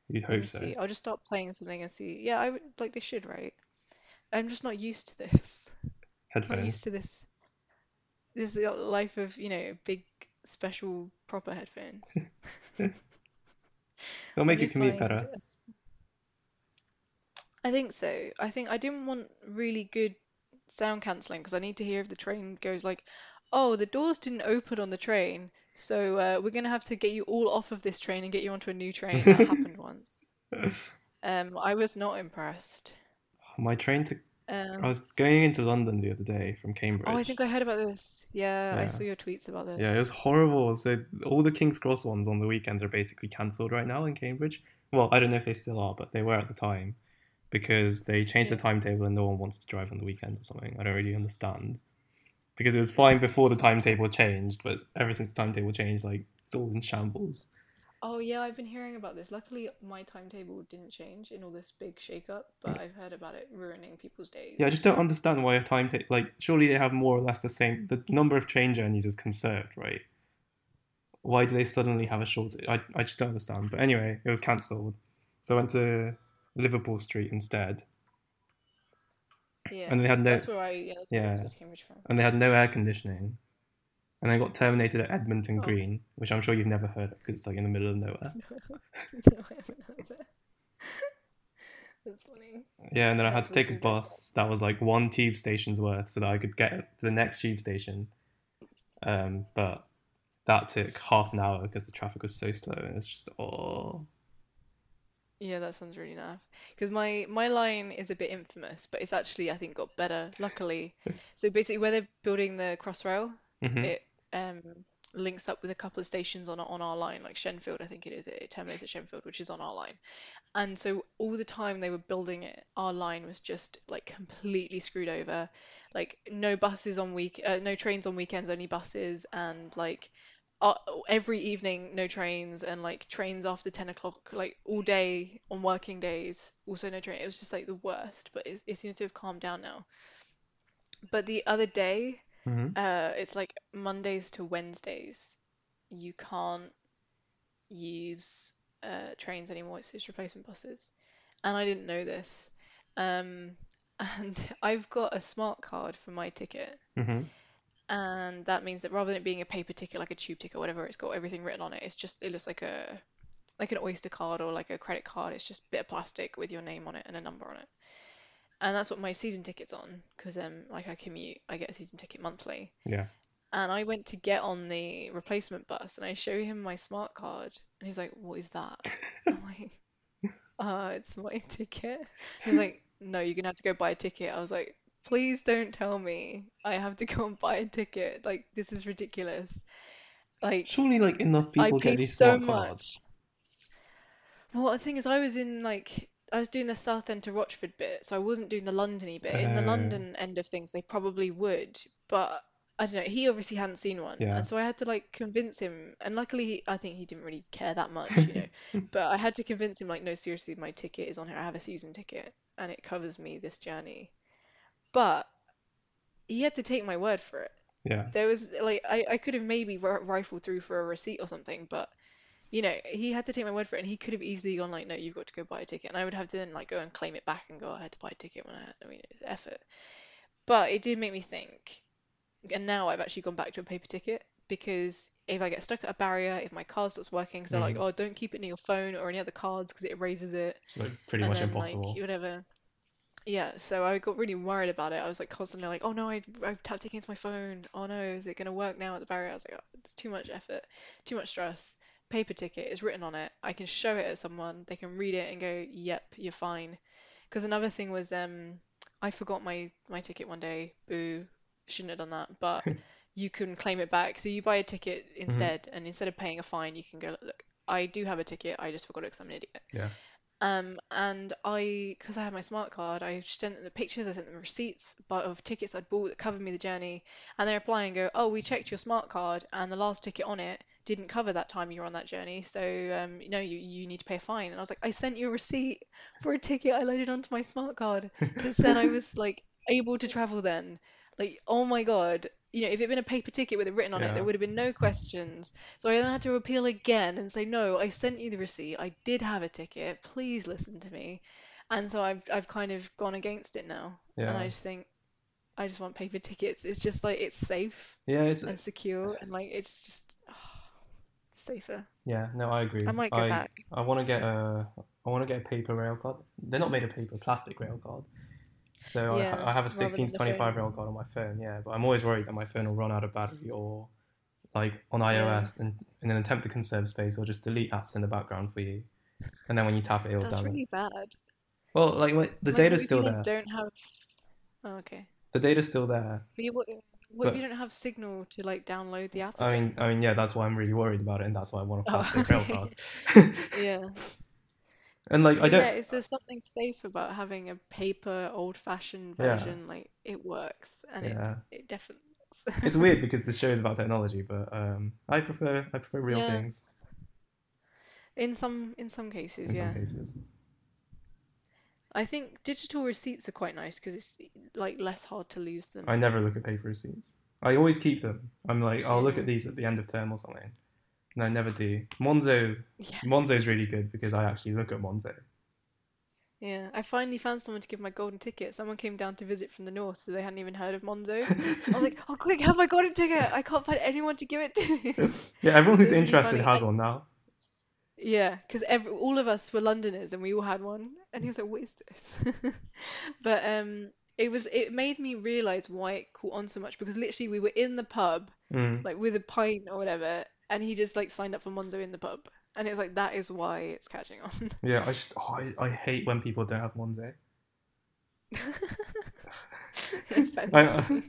you'd hope so. see. I'll just start playing something and see. Yeah, I would like they should, right? I'm just not used to this. Headphones. I'm not used to this. This is the life of, you know, big special proper headphones. It'll make your commute better. I think so. I think I didn't want really good sound cancelling because I need to hear if the train goes like, oh, the doors didn't open on the train, so uh, we're gonna have to get you all off of this train and get you onto a new train. That happened once. Um, I was not impressed. My train to. I Um, was going into London the other day from Cambridge. oh, I think I heard about this. Yeah, I saw your tweets about this. Yeah, it was horrible. So all the King's Cross ones on the weekends are basically cancelled right now in Cambridge. Well, I don't know if they still are, but they were at the time because they changed the timetable and no one wants to drive on the weekend or something. I don't really understand. Because it was fine before the timetable changed, but ever since the timetable changed, like it's all in shambles. Oh yeah, I've been hearing about this. Luckily, my timetable didn't change in all this big shakeup, but mm. I've heard about it ruining people's days. Yeah, I just don't understand why a timetable like surely they have more or less the same the number of train journeys is conserved, right? Why do they suddenly have a short? I, I just don't understand. But anyway, it was cancelled. So I went to Liverpool Street instead. Yeah, And they had no that's where I yeah that's where I yeah. Cambridge from. and they had no air conditioning. And I got terminated at Edmonton Oh. Green, which I'm sure you've never heard of because it's like in the middle of nowhere. No, I haven't heard of it. That's funny. Yeah, and then I had to take a bus that was like one tube station's worth so that I could get to the next tube station. Um, but that took half an hour because the traffic was so slow and it's just oh Yeah, that sounds really naff. Because my my line is a bit infamous, but it's actually I think got better, luckily. So basically, where they're building the Crossrail, Mhm. it um links up with a couple of stations on on our line, like Shenfield, I think it is. It terminates at Shenfield, which is on our line. And so all the time they were building it, our line was just like completely screwed over. Like no buses on week, uh, no trains on weekends, only buses, and like uh, every evening no trains, and like trains after 10 o'clock, like all day on working days, also no train. It was just like the worst, but it, it seems to have calmed down now. But the other day, Mhm. uh, it's like Mondays to Wednesdays, you can't use uh, trains anymore. It's, it's replacement buses, and I didn't know this. Um, and I've got a smart card for my ticket, Mhm. and that means that rather than it being a paper ticket like a tube ticket, or whatever, it's got everything written on it. It's just it looks like a like an Oyster card or like a credit card. It's just a bit of plastic with your name on it and a number on it. And that's what my season ticket's on, because um like I commute, I get a season ticket monthly. Yeah. And I went to get on the replacement bus and I show him my smart card and he's like, What is that? I'm like, uh, it's my ticket. He's like, No, you're gonna have to go buy a ticket. I was like, Please don't tell me I have to go and buy a ticket. Like, this is ridiculous. Like, Surely, like enough people pay get these so smart cards. much. Well, the thing is, I was in like I was doing the Southend to Rochford bit, so I wasn't doing the Londony bit. In the Uh, London end of things, they probably would, but I don't know. He obviously hadn't seen one, yeah. and so I had to like convince him. And luckily, he, I think he didn't really care that much, you know. But I had to convince him, like, no, seriously, my ticket is on here. I have a season ticket, and it covers me this journey. But he had to take my word for it. Yeah. There was like I, I could have maybe ri- rifled through for a receipt or something, but you know, he had to take my word for it, and he could have easily gone like, no, you've got to go buy a ticket, and I would have to then like go and claim it back and go, I had to buy a ticket when I had, I mean, it's effort. But it did make me think, and now I've actually gone back to a paper ticket because if I get stuck at a barrier, if my card stops working, because they're like, Mm. oh, don't keep it near your phone or any other cards because it erases it, It's like pretty and much then like impossible. whatever. Yeah, so I got really worried about it. I was like constantly like, oh no, I I tapped it against my phone. Oh no, is it gonna work now at the barrier? I was like, oh, it's too much effort, too much stress. Paper ticket is written on it. I can show it at someone. They can read it and go, yep, you're fine. Because another thing was, um, I forgot my my ticket one day. Boo, shouldn't have done that. But you can claim it back. So you buy a ticket hmm instead, and instead of paying a fine, you can go, look, I do have a ticket. I just forgot it because I'm an idiot. Yeah. Um, and I, because I had my smart card, I sent them the pictures, I sent them receipts but of tickets I'd bought that covered me the journey, and they reply and go, "Oh, we checked your smart card, and the last ticket on it didn't cover that time you were on that journey, so um, you know, you you need to pay a fine." And I was like, "I sent you a receipt for a ticket I loaded onto my smart card that said I was like able to travel then." Like, oh my God. You know, if it had been a paper ticket with it written on it, there would have been no questions. So I then had to appeal again and say, no, I sent you the receipt. I did have a ticket. Please listen to me. And so I've I've kind of gone against it now. And I just think I just want paper tickets. It's just like it's safe Yeah. It's and secure and like it's just safer. yeah. No, I agree. I might go I back. I want to get a I want to get a paper rail card. They're not made of paper, plastic rail card. So I, Yeah, I have a rather 16 than to the 25 phone. rail card on my phone, yeah, but I'm always worried that my phone will run out of battery or like on Yeah, iOS and in an attempt to conserve space or just delete apps in the background for you. And then when you tap it, it'll that's download. really bad. Well, like the data's still there. don't have? Oh, okay. The data's still there. But you, what, what if you don't have signal to like download the app I mean, I mean, yeah, that's why I'm really worried about it, and that's why I want a Oh, the rail okay. card. Yeah. And like, I don't, yeah, is there something safe about having a paper old-fashioned yeah, version? Like it works, and it yeah. it definitely Works. It's weird because the show is about technology, but um, I prefer I prefer real Yeah, things in some in some cases, in some yeah. cases. I think digital receipts are quite nice because it's like less hard to lose them. I never look at paper receipts. I always keep them. I'm like, I'll look at these at the end of term or something, and I never do. Monzo, Yeah. Monzo's really good because I actually look at Monzo. Yeah. I finally found someone to give my golden ticket. Someone came down to visit from the north, so they hadn't even heard of Monzo. I was like, "Oh, quick, have my golden ticket! I can't find anyone to give it to." Yeah, everyone who's interested has I one now. Yeah, because all of us were Londoners and we all had one, and he was like, "What is this?" But um, it was it made me realize why it caught on so much because literally we were in the pub Mm. like with a pint or whatever, and he just like signed up for Monzo in the pub, and it was like that is why it's catching on. Yeah, I just oh, I, I hate when people don't have Monzo. I,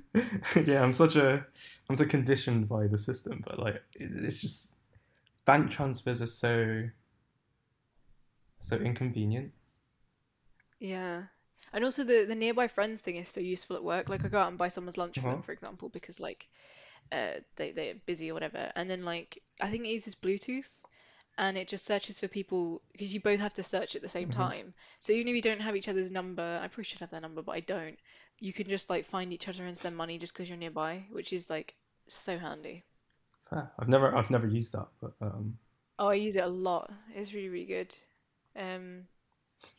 yeah, I'm such a I'm so conditioned by the system, but like it, it's just bank transfers are so so inconvenient. Yeah. And also the the nearby friends thing is so useful at work. Like I go out and buy someone's lunch for Uh-huh. them, for example, because like uh they they're busy or whatever. And then like I think it uses Bluetooth and it just searches for people because you both have to search at the same hmm time. So even if you don't have each other's number, I probably should have their number, but I don't. You can just like find each other and send money just because you're nearby, which is like so handy. I've never I've never used that, but um Oh, I use it a lot. It's really, really good. Um,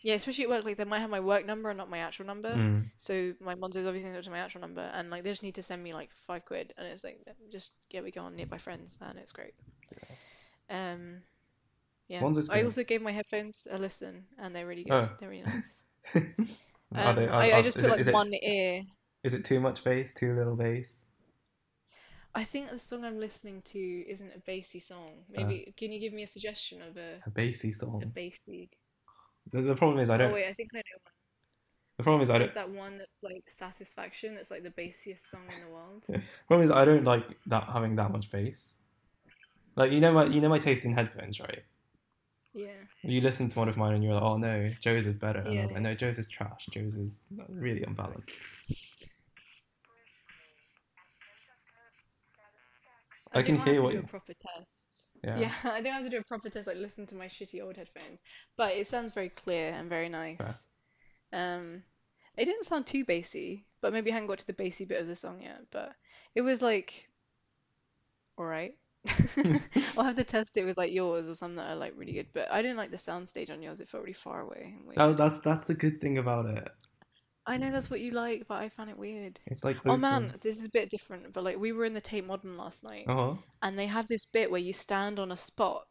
yeah, especially at work, like they might have my work number and not my actual number. mm, So my Monzo's obviously not to my actual number, and like they just need to send me like five quid, and it's like just yeah, we go on nearby friends, and it's great. Um, yeah. Monzo's I also gave my headphones a listen, and they're really good. Oh. They're really nice. are they Um, are, I, I just put it like is it one ear. is it too much bass, too little bass? I think the song I'm listening to isn't a bassy song. Uh. Maybe can you give me a suggestion of a A bassy song? a bassy? The, the problem is I Oh don't. Oh wait, I think I know one. The problem is I There's don't. It's that one that's like Satisfaction. That's like the bassiest song in the world. The problem is I don't like that having that much bass. Like you know my you know my taste in headphones, right? Yeah. You listen to one of mine and you're like, oh no, Joe's is better. And I Yeah, was like, no, Joe's is trash. Joe's is really unbalanced. I can think I'll hear have what to do you- a proper test. Yeah. Yeah, I think I have to do a proper test, like listen to my shitty old headphones. But it sounds very clear and very nice. Um, it didn't sound too bassy, but maybe I hadn't got to the bassy bit of the song yet. But it was like, all right. I'll have to test it with like yours or some that are like really good. But I didn't like the soundstage on yours. It felt really far away. Oh, that's that's the good thing about it. I know that's what you like, but I found it weird. It's like Oh man, this is a bit different. But like we were in the Tate Modern last night. Uh-huh. and they have this bit where you stand on a spot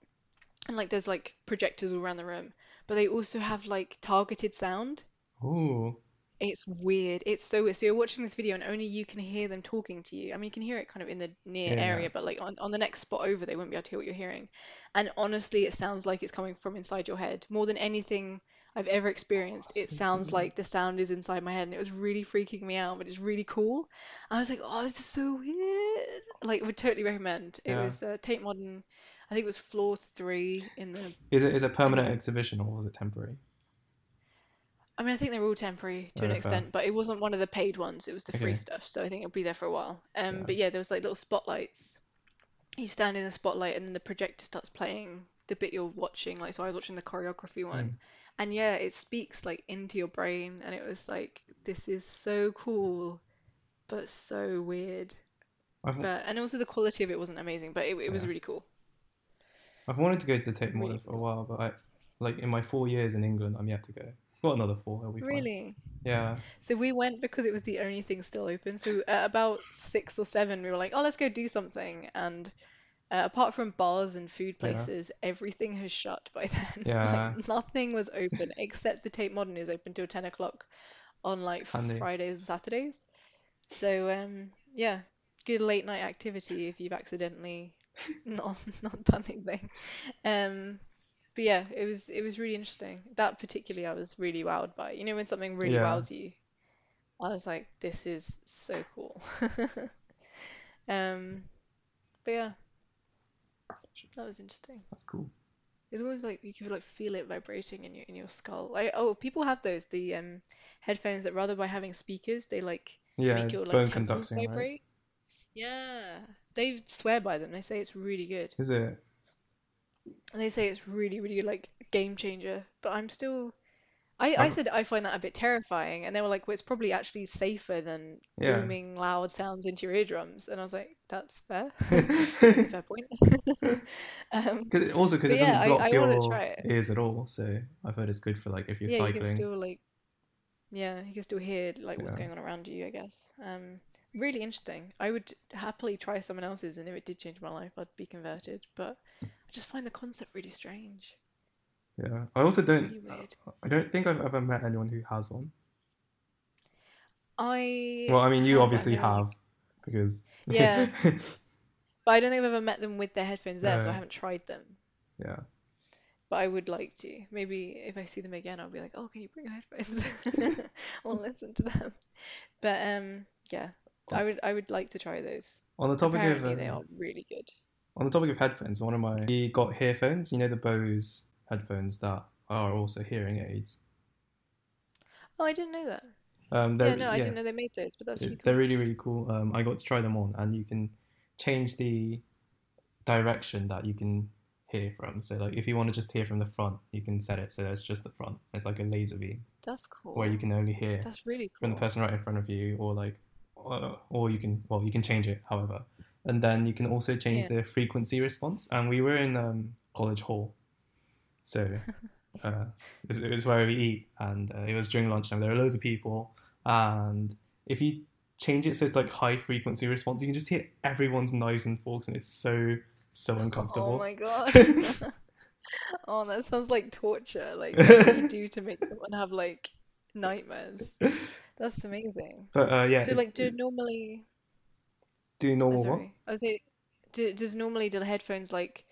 and like there's like projectors all around the room but they also have like targeted sound Ooh. it's weird it's so weird so you're watching this video and only you can hear them talking to you i mean you can hear it kind of in the near Yeah. area but like on, on the next spot over they won't be able to hear what you're hearing and honestly it sounds like it's coming from inside your head more than anything I've ever experienced. It sounds like the sound is inside my head, and it was really freaking me out, but it's really cool. I was like, oh, this is so weird. Like, would totally recommend. It Yeah. was uh, Tate Modern. I think it was floor three in the. Is it is it permanent exhibition or was it temporary? I mean, I think they're all temporary to an Oh, fair. extent, but it wasn't one of the paid ones. It was the free stuff, so I think it'll be there for a while. Um, Yeah. but yeah, there was like little spotlights. You stand in a spotlight, and then the projector starts playing the bit you're watching. Like, so I was watching the choreography one, Mm. And yeah, it speaks like into your brain, and it was like, this is so cool, but so weird. I've But and also the quality of it wasn't amazing, but it, it was Yeah. really cool. I've wanted to go to the Tate Really Modern for a while, but I like in my four years in England, I'm yet to go. I've got another four. It'll be fine. Really? Yeah. So we went because it was the only thing still open. So at about six or seven, we were like, oh, let's go do something. And uh, apart from bars and food Yeah. places, everything has shut by then. Yeah. Like nothing was open except the Tate Modern is open till 10 o'clock on like. Fridays and Saturdays. So um, yeah, good late night activity if you've accidentally not not done anything. Um, but yeah, it was it was really interesting. That particularly I was really wowed by. You know when something really Yeah. wows you, I was like, this is so cool. Um, but yeah, that was interesting. That's cool. It's always like you can like feel it vibrating in your in your skull. Like oh, people have those the um headphones that rather by having speakers, they like Yeah, make your like bone temples conducting, right? vibrate. Yeah, they swear by them. They say it's really good. Is it? They say it's really, really like game changer. But I'm still, I, I said I find that a bit terrifying, and they were like, well, it's probably actually safer than Yeah. booming loud sounds into your eardrums. And I was like, that's fair. That's a fair point. Um, Cause also, because it yeah, doesn't I- block I wanna your try it. ears at all. So I've heard it's good for like if you're yeah, you can cycling. still like, yeah, you can still hear like what's going on around you, I guess. Um, really interesting. I would happily try someone else's, and if it did change my life, I'd be converted. But I just find the concept really strange. Yeah. I also don't. I don't think I've ever met anyone who has one. I Well, I mean, you obviously have because. Yeah. But I don't think I've ever met them with their headphones there, so I haven't tried them. yeah. But I would like to. Maybe if I see them again, I'll be like, "Oh, can you bring your headphones? I'll listen to them." But um, yeah, I would I would like to try those. On the topic of Apparently, they um, are really good. on the topic of headphones, one of my he got headphones. You know the Bose headphones that are also hearing aids. Oh, I didn't know that. Um, Yeah, no, I yeah, didn't know they made those, but that's really cool. they're really really cool. Um, I got to try them on, and you can change the direction that you can hear from. So like if you want to just hear from the front, you can set it so it's just the front. It's like a laser beam That's cool. where you can only hear That's really cool. from the person right in front of you, or like, or, or you can well you can change it, however, and then you can also change Yeah. the frequency response. And we were in um, college hall, so uh, it's, it's where we eat, and uh, it was during lunchtime. There were loads of people, and if you change it so it's like high frequency response, you can just hear everyone's knives and forks, and it's so so uncomfortable. Oh my god. Oh, that sounds like torture. Like what do you do to make someone have like nightmares? That's amazing. But uh, yeah, So like, do it- normally Do Oh, normal what? I was say, do, does normally do the headphones like,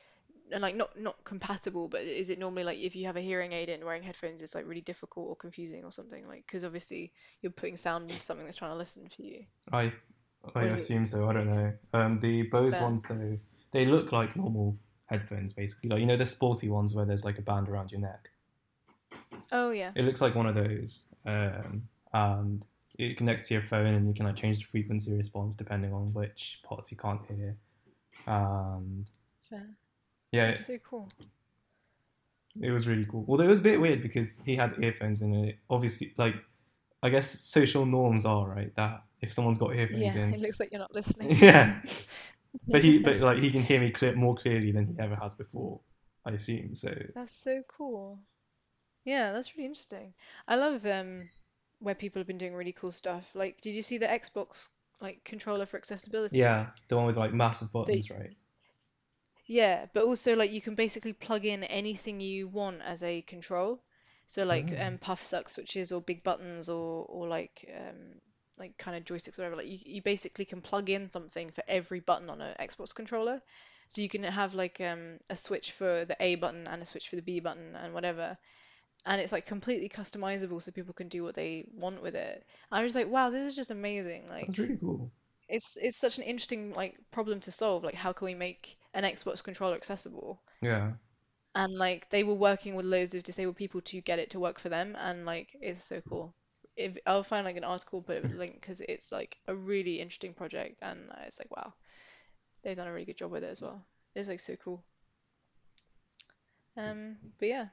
and like not not compatible, but is it normally like if you have a hearing aid in wearing headphones, it's like really difficult or confusing or something? Like, because obviously you're putting sound into something that's trying to listen for you. I I is it assume so. I don't know. Um, the Bose fair? ones though, they look like normal headphones basically. Like you know the sporty ones where there's like a band around your neck. Oh yeah. It looks like one of those. Um, and it connects to your phone and you can like change the frequency response depending on which parts you can't hear. And Fair. Yeah, That's so cool. It was really cool. Although it was a bit weird because he had earphones in it. Obviously, like, I guess social norms are right that if someone's got earphones Yeah, it looks like you're not listening. yeah. But he, but like, he can hear me clear, more clearly than he ever has before. I assume so. That's so cool. Yeah, that's really interesting. I love um where people have been doing really cool stuff. Like, did you see the Xbox like controller for accessibility? Yeah, the one with like massive buttons, right? Yeah, but also like you can basically plug in anything you want as a control. So like Oh. um puff suck switches or big buttons or or like um like kind of joysticks or whatever. Like you, you basically can plug in something for every button on an Xbox controller. So you can have like um a switch for the A button and a switch for the B button and whatever. And it's like completely customizable so people can do what they want with it. I was like, wow, this is just amazing. Like That's really cool. It's it's such an interesting like problem to solve. Like how can we make an Xbox controller accessible? Yeah. And like they were working with loads of disabled people to get it to work for them, and like it's so cool. If I'll find like an article, put it with a link because it's like a really interesting project, and uh, it's like wow, they've done a really good job with it as well. It's like so cool. Um, but yeah,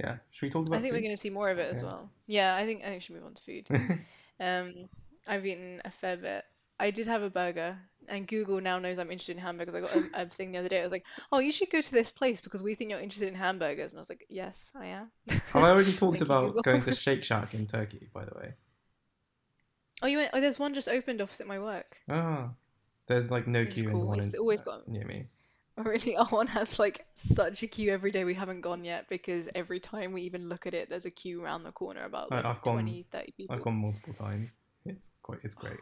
Yeah. Should we talk about? I think we're gonna see more of it as Yeah. well. Yeah, I think I think we should move on to food. Um, I've eaten a fair bit. I did have a burger, and Google now knows I'm interested in hamburgers. I got a, a thing the other day. I was like, "Oh, you should go to this place because we think you're interested in hamburgers." And I was like, "Yes, I am." Have I already talked Thank you, about going to Shake Shack in Turkey, by the way? Oh, you went. Oh, there's one just opened opposite my work. Oh, there's like no Which queue in cool. one It's in, always got- near me. Oh, really, our oh, one has like such a queue every day. We haven't gone yet because every time we even look at it, there's a queue around the corner about like I've gone- 20, 30 people. I've gone multiple times. It's quite, it's great.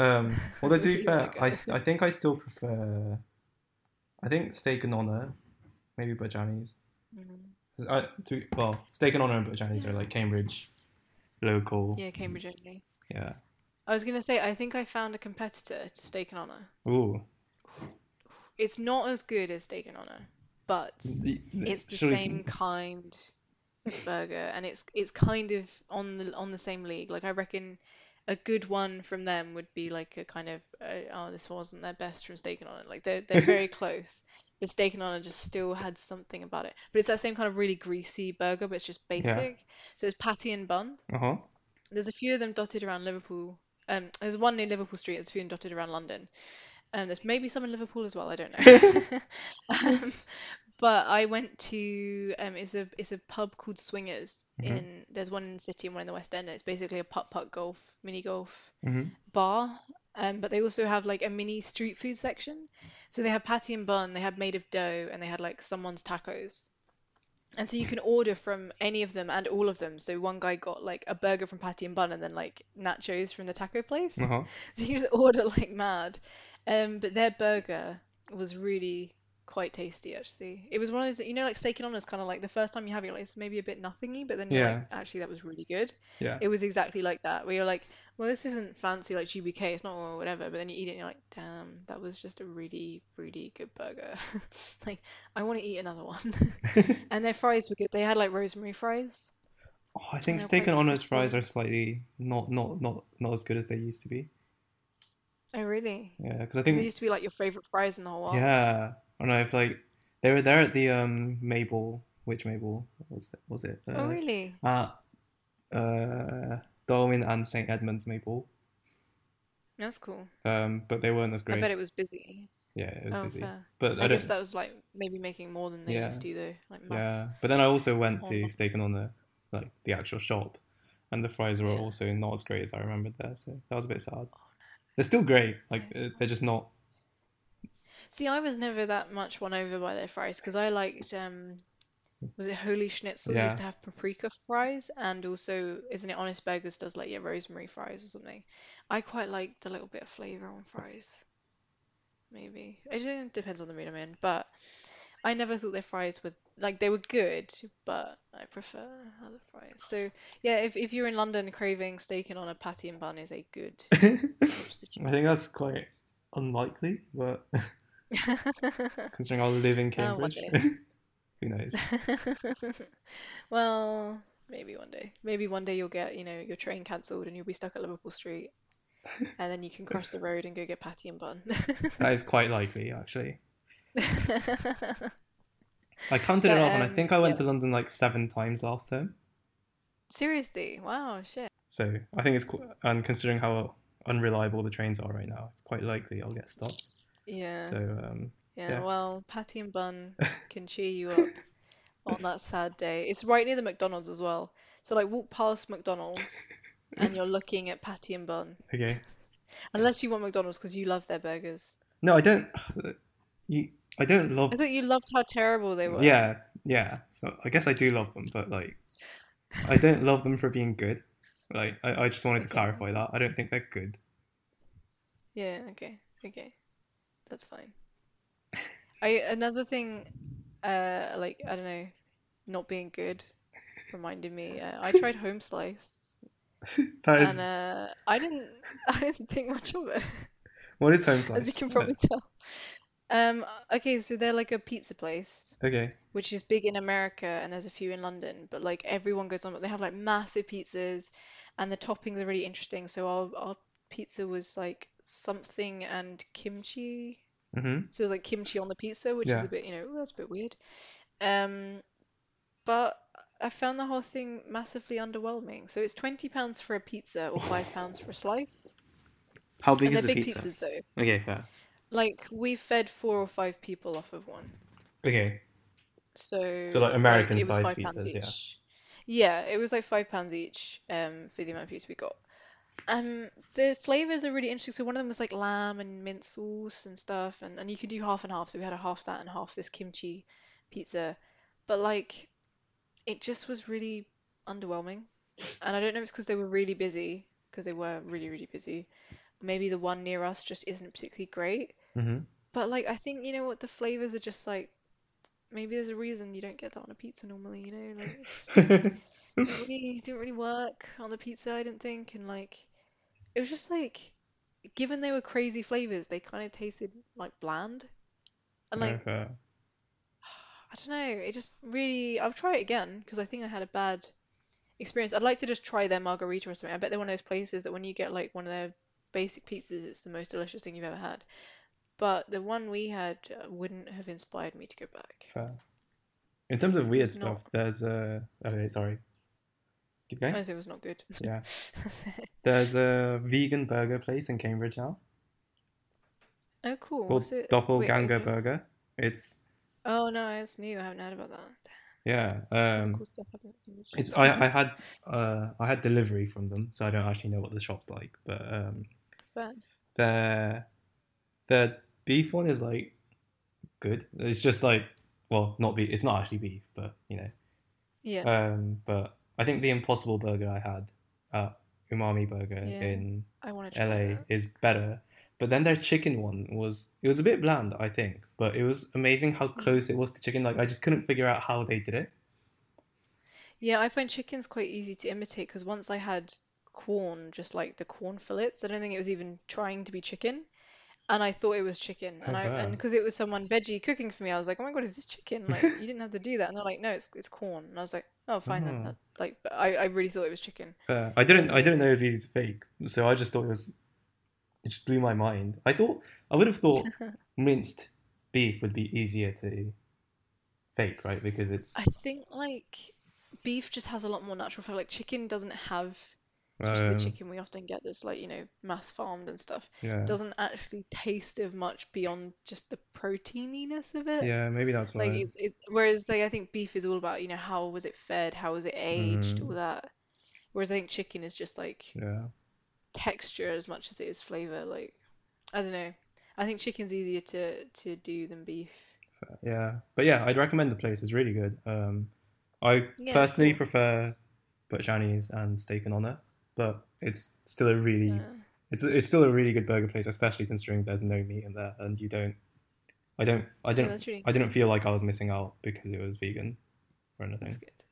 Um, although to be fair, I. I think I still prefer, I think steak and honor, maybe Butch Annie's. Mhm. I, to, well, steak and honor and Butch Annie's are like Cambridge, local. Yeah, Cambridge only. Yeah. I was gonna say I think I found a competitor to Steak and Honor. Ooh. It's not as good as Steak and Honor, but The- the- it's the same kind of burger, and it's it's kind of on the on the same league. Like I reckon a good one from them would be like a kind of uh, oh this wasn't their best from and Honor. Like they're they're very close, but and Honor just still had something about it. But it's that same kind of really greasy burger, but it's just basic. So it's patty and bun. Uh-huh. There's a few of them dotted around Liverpool. Um, there's one near Liverpool Street. There's a few dotted around London. Um, there's maybe some in Liverpool as well. I don't know. um, but I went to um, it's a it's a pub called Swingers Mhm. in. There's one in the city and one in the West End. And it's basically a putt putt golf mini golf hmm bar. Um, but they also have like a mini street food section. So they have patty and bun. They had made of dough, and they had like someone's tacos. And so you can order from any of them and all of them. So one guy got like a burger from Patty and Bun and then like nachos from the taco place. Uh-huh. So you just order like mad. Um, but their burger was really quite tasty actually. It was one of those, you know, like steak and honors kind of like the first time you have it, you're like it's maybe a bit nothingy, but then you're Yeah. like, actually that was really good. Yeah. It was exactly like that. Where you're like, well, this isn't fancy like GBK, it's not or whatever. But then you eat it and you're like, damn, that was just a really, really good burger. Like, I want to eat another one. And their fries were good. They had like rosemary fries. Oh, I think Steak and Honor's fries are slightly not not not not as good as they used to be. Oh, really? Yeah, because I think They used to be like your favorite fries in the whole world. yeah, I don't know if like they were there at the um May Ball, which May Ball was it? Was it? Oh, Uh, really? At uh Darwin and St Edmunds May Ball. That's cool. Um, but they weren't as great. I bet it was busy. Yeah, it was Oh, busy. fair. But I, I guess that was like maybe making more than they Yeah. used to though, like mass. Yeah, but then I also went Oh, to nice. Steak and Honor, like the actual shop, and the fries were Yeah. also not as great as I remembered there. So that was a bit sad. They're still great. Like uh, they're just not. See, I was never that much won over by their fries because I liked um was it Holy Schnitzel Yeah. used to have paprika fries and also isn't it Honest Burgers does like yeah rosemary fries or something. I quite like the little bit of flavor on fries. Maybe. It depends on the mood I'm in, but I never thought their fries were like they were good, but I prefer other fries. So yeah, if if you're in London craving steak and on a patty and bun is a good substitute. I think that's quite unlikely, but considering I'll live in Uh, one Cambridge, day. who knows? Well, maybe one day. Maybe one day you'll get, you know, your train cancelled and you'll be stuck at Liverpool Street, and then you can cross the road and go get patty and bun. That is quite likely, actually. I counted it But up, and I um, think I went yeah. to London like seven times last term. Seriously, wow, shit. So I think it's qu- and considering how unreliable the trains are right now, it's quite likely I'll get stopped. Yeah, So um, yeah. yeah. Well, patty and bun can cheer you up on that sad day. It's right near the McDonald's as well. So like walk past McDonald's and you're looking at patty and bun. okay. Unless you want McDonald's because you love their burgers. No, I don't. You, I don't love. I thought you loved how terrible they were. Yeah, yeah. So I guess I do love them, but like, I don't love them for being good. Like, I, I just wanted to clarify that. I don't think they're good. Yeah, okay, okay. That's fine. I another thing, uh, like I don't know, not being good reminded me. Uh, I tried home slice, That is and uh, I didn't, I didn't think much of it, what is home slice? as you can probably tell. Um, okay, so they're like a pizza place, okay. which is big in America, and there's a few in London, but like everyone goes on, but they have like massive pizzas, and the toppings are really interesting. So our our pizza was like something and kimchi. Mm-hmm. So it was like kimchi on the pizza, which is a bit, you know, that's a bit weird. Um, but I found the whole thing massively underwhelming. So it's 20 pounds for a pizza or 5 pounds for a slice. How big And is they're the big pizza? pizzas though. Okay, fair. Like we fed four or five people off of one. Okay. So So, like, American sized 5 pizzas, yeah. Yeah, it was like 5 pounds each um for the amount of pizza we got. Um, the flavors are really interesting. So one of them was like lamb and mint sauce and stuff, and, and you could do half and half. So we had a half that and half this kimchi pizza. But like, it just was really underwhelming. And I don't know if it's because they were really busy, because they were really, really busy. Maybe the one near us just isn't particularly great. Mm-hmm. But like, I think, you know what, the flavors are just like, maybe there's a reason you don't get that on a pizza normally, you know? Like, didn't really didn't really work on the pizza, I didn't think, and like it was just like given they were crazy flavors, they kind of tasted like bland. And like fair. I don't know, it just really I'll try it again because I think I had a bad experience. I'd like to just try their margarita or something. I bet they're one of those places that when you get like one of their basic pizzas, it's the most delicious thing you've ever had. But the one we had uh, wouldn't have inspired me to go back. Fair. In terms of weird It's stuff, not. there's a. Okay, sorry. Keep going. Honestly, it was not good. Yeah. There's a vegan burger place in Cambridge now Oh, cool. called What's it? Doppelganger okay. Burger. It's Oh no, it's new. I haven't heard about that. yeah. Um, cool stuff happens it's I I had uh I had delivery from them, so I don't actually know what the shop's like, but um Fair. their their beef one is like good. It's just like well, not beef. It's not actually beef, but you know. Yeah. Um, but I think the Impossible Burger I had at Umami Burger Yeah. in I want to LA that. is better. But then their chicken one was it was a bit bland, I think, but it was amazing how Mm. close it was to chicken. Like I just couldn't figure out how they did it. Yeah, I find chicken's quite easy to imitate because once I had corn, just like the corn fillets, I don't think it was even trying to be chicken. And I thought it was chicken. And I and because it was someone veggie cooking for me, I was like, oh my God, is this chicken? Like, you didn't have to do that. And they're like, no, it's it's corn. And I was like, oh, fine then. Oh. That, like, but I, I really thought it was chicken. Uh, I didn't I didn't know it was easy to fake, so I just thought it was. It just blew my mind. I thought I would have thought minced beef would be easier to fake, right? Because it's I think like beef just has a lot more natural flavor. Like chicken doesn't have, especially the um, chicken we often get that's like, you know, mass farmed and stuff, yeah doesn't actually taste of much beyond just the proteininess of it. yeah maybe that's why Like it's it's whereas like I think beef is all about, you know, how was it fed, how was it aged, all Mm, that. Whereas I think chicken is just like yeah texture as much as it is flavor. Like I don't know. I think chicken's easier to to do than beef. Yeah, but yeah, I'd recommend the place. It's really good. Um, I Yeah, personally cool. prefer Butch Annie's and Steak and Honor, but it's still a really Yeah. it's it's still a really good burger place, especially considering there's no meat in there and you don't. I don't. I Yeah, didn't. that's really I didn't feel like I was missing out because it was vegan or That's anything. good.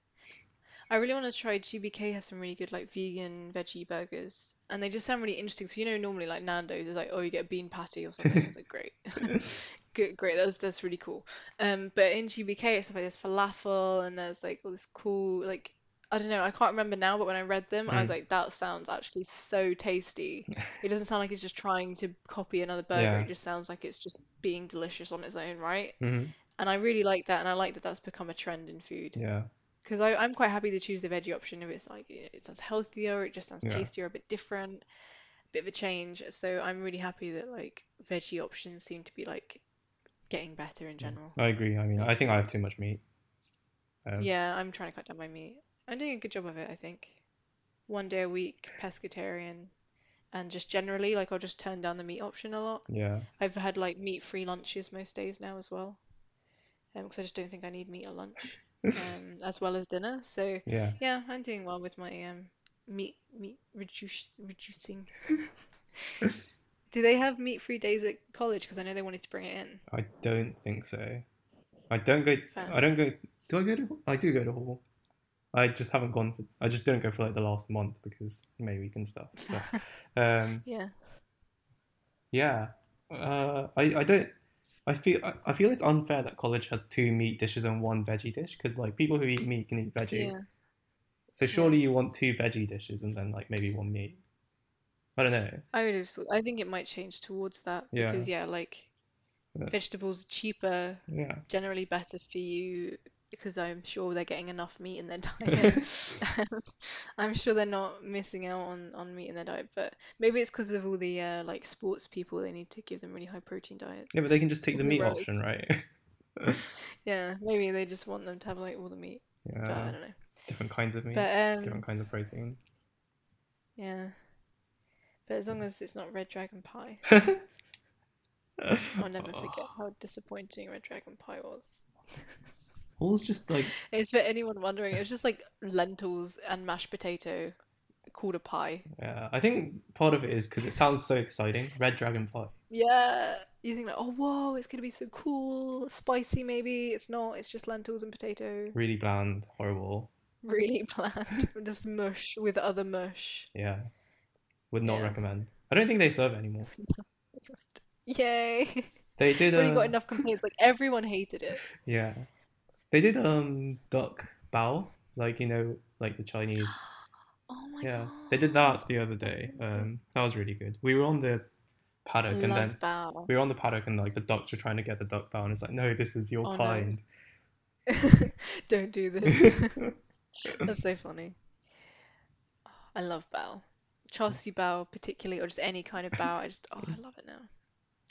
I really want to try GBK has some really good like vegan veggie burgers and they just sound really interesting. So you know normally like Nando's is like oh you get a bean patty or something. It's like great. Good, great. That's that's really cool. Um, but in GBK it's like there's falafel and there's like all this cool like I don't know, I can't remember now, but when I read them, I was Mm. like, that sounds actually so tasty. It doesn't sound like it's just trying to copy another burger. Yeah. It just sounds like it's just being delicious on its own, right? hmm And I really like that, and I like that that's become a trend in food. Yeah. Because I'm quite happy to choose the veggie option if it's like it sounds healthier, it just sounds Yeah. tastier, a bit different, a bit of a change. So I'm really happy that like veggie options seem to be like getting better in general. I agree. I mean, I think I have too much meat. Um, Yeah, I'm trying to cut down my meat. I'm doing a good job of it, I think. One day a week, pescatarian, and just generally, like I'll just turn down the meat option a lot. Yeah. I've had like meat-free lunches most days now as well, um, because I just don't think I need meat at lunch, um, as well as dinner. So Yeah. yeah, I'm doing well with my um meat meat reduce reducing. Do they have meat-free days at college? Because I know they wanted to bring it in. I don't think so. I don't go. Fair. I don't go. Do I go to? I do go to hall. I just haven't gone. For, I just don't go for like the last month because May week and stuff. But, um, Yeah. yeah. Uh, I I don't. I feel I, I feel it's unfair that college has two meat dishes and one veggie dish because like people who eat meat can eat veggie. Yeah. So surely you want two veggie dishes and then like maybe one meat. I don't know. I would have thought, I think it might change towards that Yeah. because yeah, like Yeah. vegetables are cheaper, Yeah. generally better for you because I'm sure they're getting enough meat in their diet. I'm sure they're not missing out on, on meat in their diet, but maybe it's because of all the uh, like sports people, they need to give them really high protein diets. Yeah, but they can just take the Who meat knows? option, right? Yeah, maybe they just want them to have like all the meat, but I don't know. Different kinds of meat. But um, Different kinds of protein. yeah. But as long as it's not red dragon pie, I'll never forget how disappointing red dragon pie was. All's just like It's for anyone wondering, it was just like lentils and mashed potato called a pie. yeah. I think part of it is because it sounds so exciting. Red dragon pie. Yeah, you think like, oh whoa, it's gonna be so cool, spicy maybe. It's not, it's just lentils and potato. Really bland, horrible. Really bland. Just mush with other mush. Yeah. Would not Yeah. recommend. I don't think they serve it anymore. Yay! They did. I've already got uh, enough complaints. Like everyone hated it. Yeah. They did um duck bao, like you know, like the Chinese. Oh my Yeah. god. They did that the other day. Um, that was really good. We were on the paddock and then bao. we were on the paddock and like the ducks were trying to get the duck bao and it's like, no, this is your Oh, no. kind. Don't do this. That's so funny. I love bao. Siu bao particularly, or just any kind of bao. I just, oh, I love it now.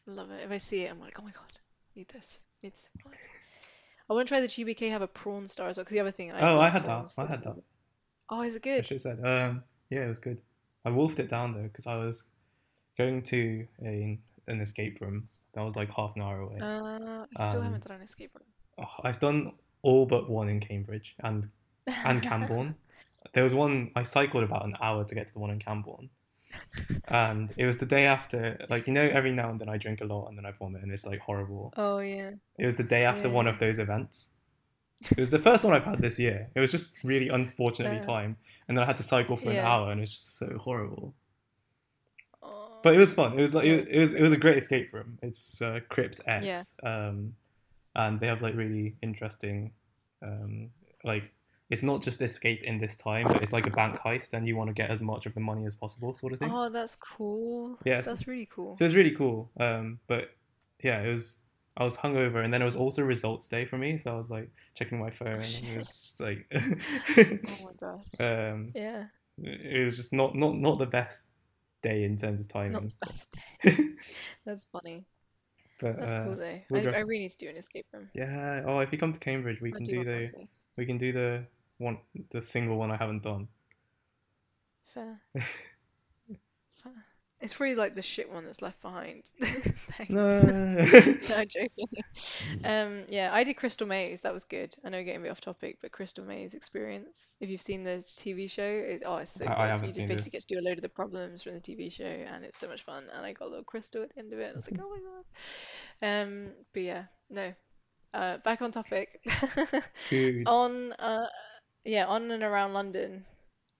I love it. If I see it, I'm like, oh my god, need this. Need this. In my life. I want to try the GBK have a prawn star as well, because the other thing I oh, I had that. prawns, I had that. Oh, is it good? I should said. Um, yeah, it was good. I wolfed it down though because I was going to a, an escape room that was like half an hour away. Uh, I still Um, haven't done an escape room. Oh, I've done all but one in Cambridge and and Cambourne. There was one I cycled about an hour to get to the one in Cambourne. And it was the day after, like you know, every now and then I drink a lot and then I vomit and it's like horrible. Oh yeah. It was the day after one of those events. It was the first one I've had this year. It was just really unfortunately Yeah. timed, and then I had to cycle for an hour, and it's just so horrible. Oh. But it was fun. It was like Yeah, it, it was it was a great escape room. It's uh, Crypt X, Yeah. um, and they have like really interesting, um, like it's not just escape in this time, but it's like a bank heist, and you want to get as much of the money as possible, sort of thing. Oh, that's cool. Yes. That's really cool. So it's really cool. Um, but yeah, it was. I was hungover, and then it was also results day for me, so I was like checking my phone, and it was just like, Oh my gosh. um, Yeah. it was just not not not the best day in terms of timing. Not the best day. That's funny. But That's uh, cool though. I, would I really need to do an escape room. yeah. Oh, if you come to Cambridge, we I can do do the we can do the one the single one I haven't done. Fair. Fair. It's probably like the shit one that's left behind. No. No, joking. Um, yeah, I did Crystal Maze. That was good. I know getting a bit off topic, but Crystal Maze experience. If you've seen the TV show, it, oh, it's so I, I good. haven't You seen just it. basically get to do a load of the problems from the TV show, and it's so much fun. And I got a little crystal at the end of it. I was like, oh my god. Um, but yeah, no. Uh, back on topic. On uh, yeah, on and around London,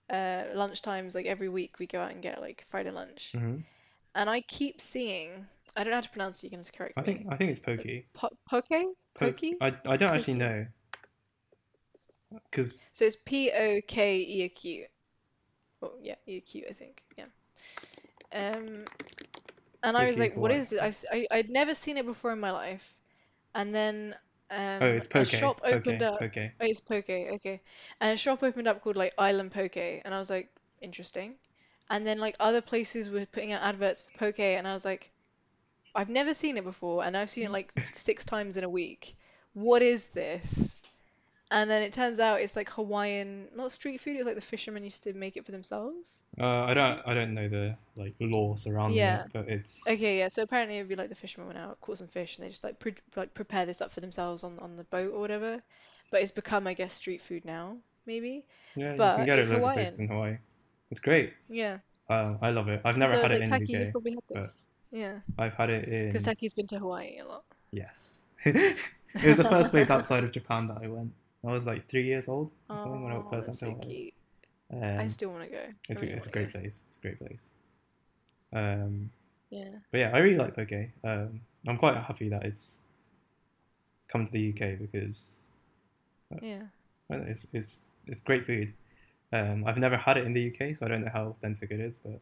uh, lunch times like every week we go out and get like Friday lunch, hmm and I keep seeing. I don't know how to pronounce it. You can just correct I me. think I think it's pokey. Po poke? Po- Pokey? I I don't actually know because So it's P O K E A Q. Oh yeah, E A Q I think. Yeah. Um, and I was like, what is it? I've s- I I'd never seen it before in my life, and then um, oh, it's a poke. shop Poke. opened up. Poke. Oh, it's Poke, okay. And a shop opened up called like Island Poke, and I was like, interesting. And then like other places were putting out adverts for Poke, and I was like, I've never seen it before, and I've seen it like six times in a week. What is this? And then it turns out it's like Hawaiian, not street food. It's like the fishermen used to make it for themselves. Uh, I don't I don't know the like law surrounding Yeah. it, but it's Okay, yeah. So apparently it'd be like the fishermen went out, caught some fish, and they just like pre like prepare this up for themselves on on the boat or whatever. But it's become, I guess, street food now, maybe. yeah you But can get it it's loads of places in Hawaii. It's great. Yeah. Uh, I love it. I've never so had it like in Taki, the UK. probably had this. Yeah, I've had it in because Taki's been to Hawaii a lot. yes. it was the first place outside of Japan that I went. I was like three years old or something when I Oh, first that's so cute. I Um, still want to go. It's really a, it's a great go. place. It's a great place. Um, Yeah. but yeah, I really like poke. Um, I'm quite happy that it's come to the UK because Yeah. well, it's it's it's great food. Um, I've never had it in the UK, so I don't know how authentic it is. But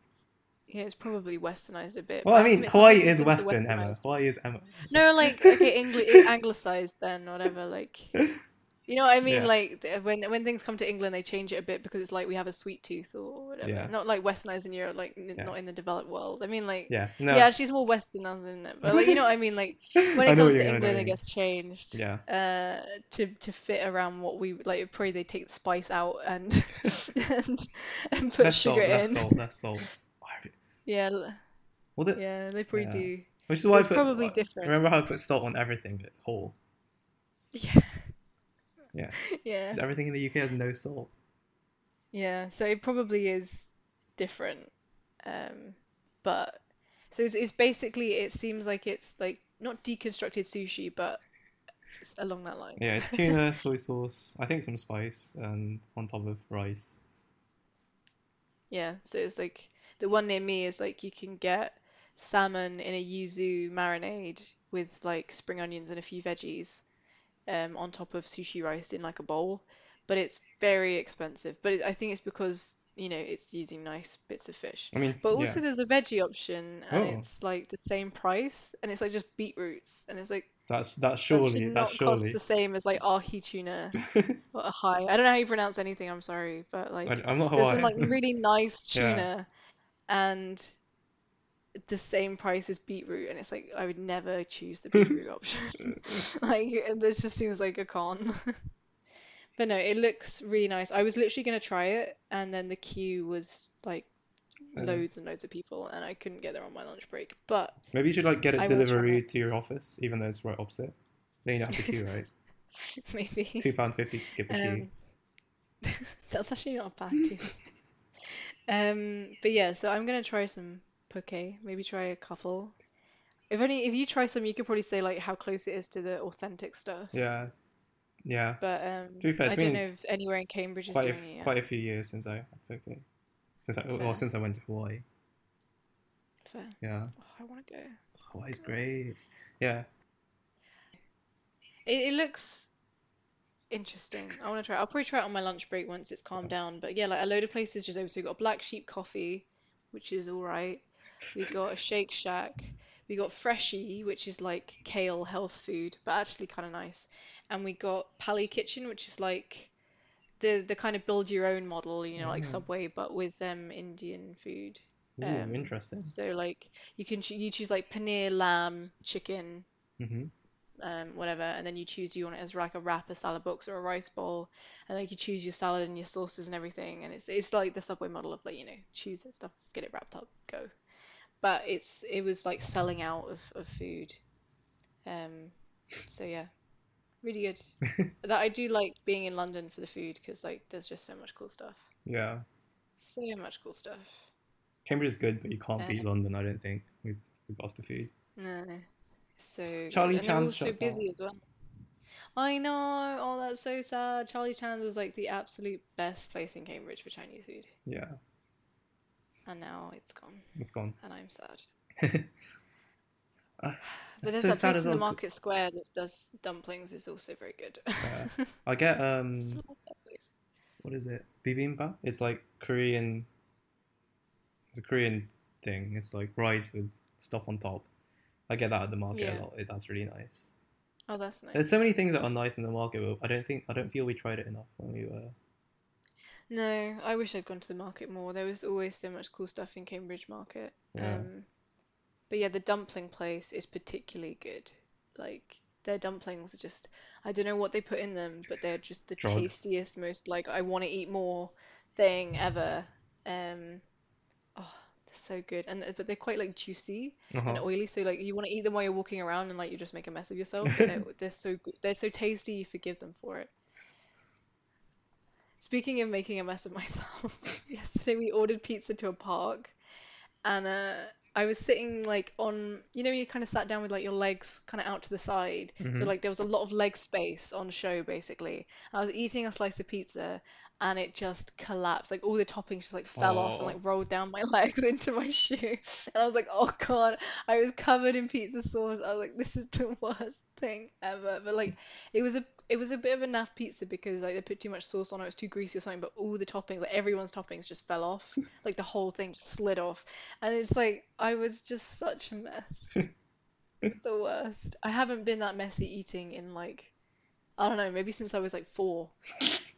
Yeah, it's probably westernized a bit. well, I mean, Hawaii is when things are Western, Emma. Hawaii is Emma. No, like okay, anglicized then, whatever. Like, you know what I mean? Yes. Like when when things come to England, they change it a bit because it's like we have a sweet tooth or whatever. Yeah. Not like westernized in Europe, like n- Yeah. not in the developed world. I mean, like Yeah, no, yeah, she's more westernized than it, but like you know what I mean? Like when it comes to you- I know England, it gets changed. Yeah, uh to to fit around what we like probably they take the spice out and and and put salt, sugar less in salt, less salt. yeah Well, the, yeah they probably do which is so why it's put. probably different Remember how I put salt on everything whole? yeah Yeah. yeah Because everything in the UK has no salt. yeah so it probably is different um but so it's, it's basically it seems like it's like not deconstructed sushi but it's along that line Yeah, it's tuna, soy sauce, I think some spice, and on top of rice. Yeah, so it's like the one near me is like you can get salmon in a yuzu marinade with like spring onions and a few veggies um, on top of sushi rice in like a bowl, but it's very expensive. But it, I think it's because you know it's using nice bits of fish. I mean, But yeah. also there's a veggie option and Oh. it's like the same price and it's like just beetroots and it's like That's that's that surely should that's not cost the same as like ahi tuna or ahai. I don't know how you pronounce anything, I'm sorry, but like I, I'm not there's some like really nice Yeah. tuna and the same price as beetroot and it's like I would never choose the beetroot option. Like this just seems like a con. But no, it looks really nice. I was literally gonna try it and then the queue was like loads and loads of people and I couldn't get there on my lunch break. But Maybe you should like get it I delivery to your office, even though it's right opposite. Then you don't have to queue, right? maybe Two pound fifty to skip a queue. Um, that's actually not a bad deal. Um, but yeah, so I'm gonna try some poke. Maybe try a couple. If only if you try some, you could probably say like how close it is to the authentic stuff. Yeah, yeah. But um, To be fair, I don't know if anywhere in Cambridge is Quite a, it yet. quite a few years since I poke. Since I Fair. well since I went to Hawaii. Fair. Yeah, Oh, I want to go. Hawaii's great. Yeah, It, it looks interesting. I want to try. I'll probably try it on my lunch break once it's calmed down. But yeah, like a load of places just open. So we got Black Sheep Coffee, which is all right. We got a Shake Shack. We got Freshie, which is like kale health food, but actually kind of nice. And we got Pally Kitchen, which is like the the kind of build your own model, you know, like Mm. Subway, but with um Indian food. Ooh, Um, interesting. So like you can choo- you choose like paneer, lamb, chicken, hmm um, whatever, and then you choose you want it as like a wrap, a salad box, or a rice bowl, and like you choose your salad and your sauces and everything, and it's it's like the Subway model of like you know choose it stuff, get it wrapped up, go. But it's it was like selling out of, of food. Um, so yeah, really good. That I do like being in London for the food because like there's just so much cool stuff. Yeah. So much cool stuff. Cambridge is good, but you can't beat Uh, London, I don't think, with regards to food. no, so. Charlie And they're all Chan's so busy as well. I know. Oh, that's so sad. Charlie Chan's was like the absolute best place in Cambridge for Chinese food, Yeah, and now it's gone, it's gone. and I'm sad. Uh, But there's so sad place in the. Market Square that does dumplings It's also very good. Yeah. I get um, Love that place. what is it? Bibimbap? It's like Korean. It's a Korean thing. It's like rice with stuff on top. I get that at the market Yeah. a lot. It- That's really nice. Oh, that's nice. There's so many things that are nice in the market, but I don't think I don't feel we tried it enough when we were. No, I wish I'd gone to the market more. There was always so much cool stuff in Cambridge Market. Yeah. Um, but yeah, the dumpling place is particularly good. Like their dumplings are just, I don't know what they put in them, but they're just the Drugs. tastiest, most like I want to eat more thing ever. Um, oh, they're so good, and but they're quite like juicy and Uh-huh. oily, so like you want to eat them while you're walking around and like you just make a mess of yourself. But they're, they're so good. They're so tasty, you forgive them for it. Speaking of making a mess of myself, yesterday we ordered pizza to a park, and uh, I was sitting like on, you know, you kind of sat down with like your legs kind of out to the side, so Mhm. like there was a lot of leg space on show basically. I was eating a slice of pizza, and it just collapsed. Like all the toppings just like fell off and Oh. like rolled down my legs into my shoe, and I was like, oh god, I was covered in pizza sauce. I was like, this is the worst thing ever. But like, it was a it was a bit of a naff pizza because like they put too much sauce on it, it was too greasy or something. But all the toppings, like everyone's toppings, just fell off. Like the whole thing just slid off, and it's like I was just such a mess. The worst. I haven't been that messy eating in like I don't know, maybe since I was like four.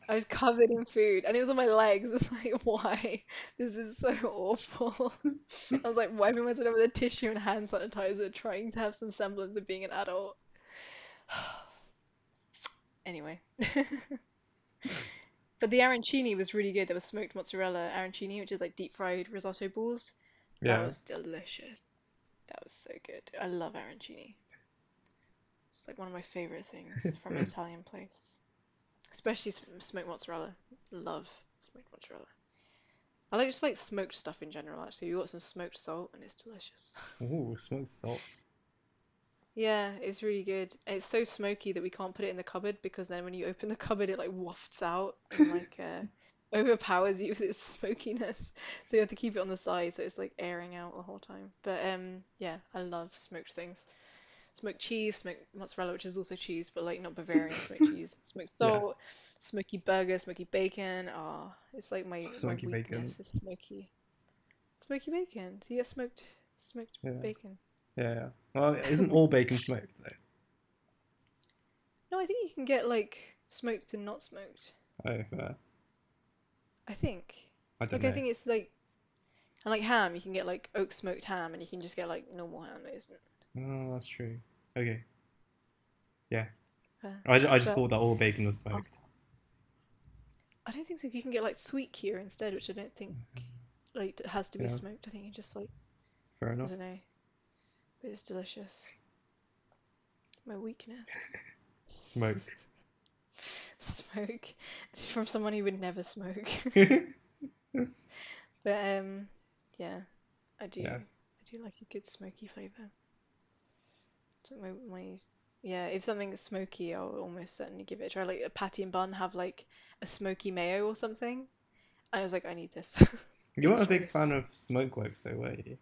I was covered in food and it was on my legs. It's like, why? This is so awful. I was like wiping myself with a tissue and hand sanitizer, trying to have some semblance of being an adult. Anyway. But the arancini was really good. There was smoked mozzarella arancini, which is like deep fried risotto balls. Yeah. That was delicious. That was so good. I love arancini. It's like one of my favorite things from an Italian place. Especially smoked mozzarella. Love smoked mozzarella. I like just like smoked stuff in general actually. You got some smoked salt and it's delicious. Ooh, smoked salt. Yeah, it's really good. It's so smoky that we can't put it in the cupboard because then when you open the cupboard it like wafts out and like uh overpowers you with its smokiness. So you have to keep it on the side so it's like airing out the whole time. But um yeah, I love smoked things. Smoked cheese, smoked mozzarella, which is also cheese, but like not Bavarian smoked cheese. Smoked salt, smoky burger, smoky bacon. Ah, it's like my my Smoky bacon. weakness is smoky. Smoky bacon. So you get smoked smoked Yeah. bacon. Yeah, yeah. Well, isn't all bacon smoked though? No, I think you can get like smoked and not smoked. Oh, fair. I think. I don't Like know. I think it's like and like ham, you can get like oak smoked ham and you can just get like normal ham that isn't. Oh, that's true. Okay. Yeah. Uh, I, ju- I just but- thought that all bacon was smoked. I don't think so. You can get like sweet cure instead, which I don't think like it has to be Yeah. smoked. I think you just like Fair enough. I don't know. But it's delicious. My weakness. Smoke. Smoke. It's from someone who would never smoke. But um yeah, I do Yeah. I do like a good smoky flavour. So my my yeah, if something's smoky, I'll almost certainly give it a try. Like a patty and bun have like a smoky mayo or something. I was like, I need this. You weren't a big fan this. of Smokeworks though, were you?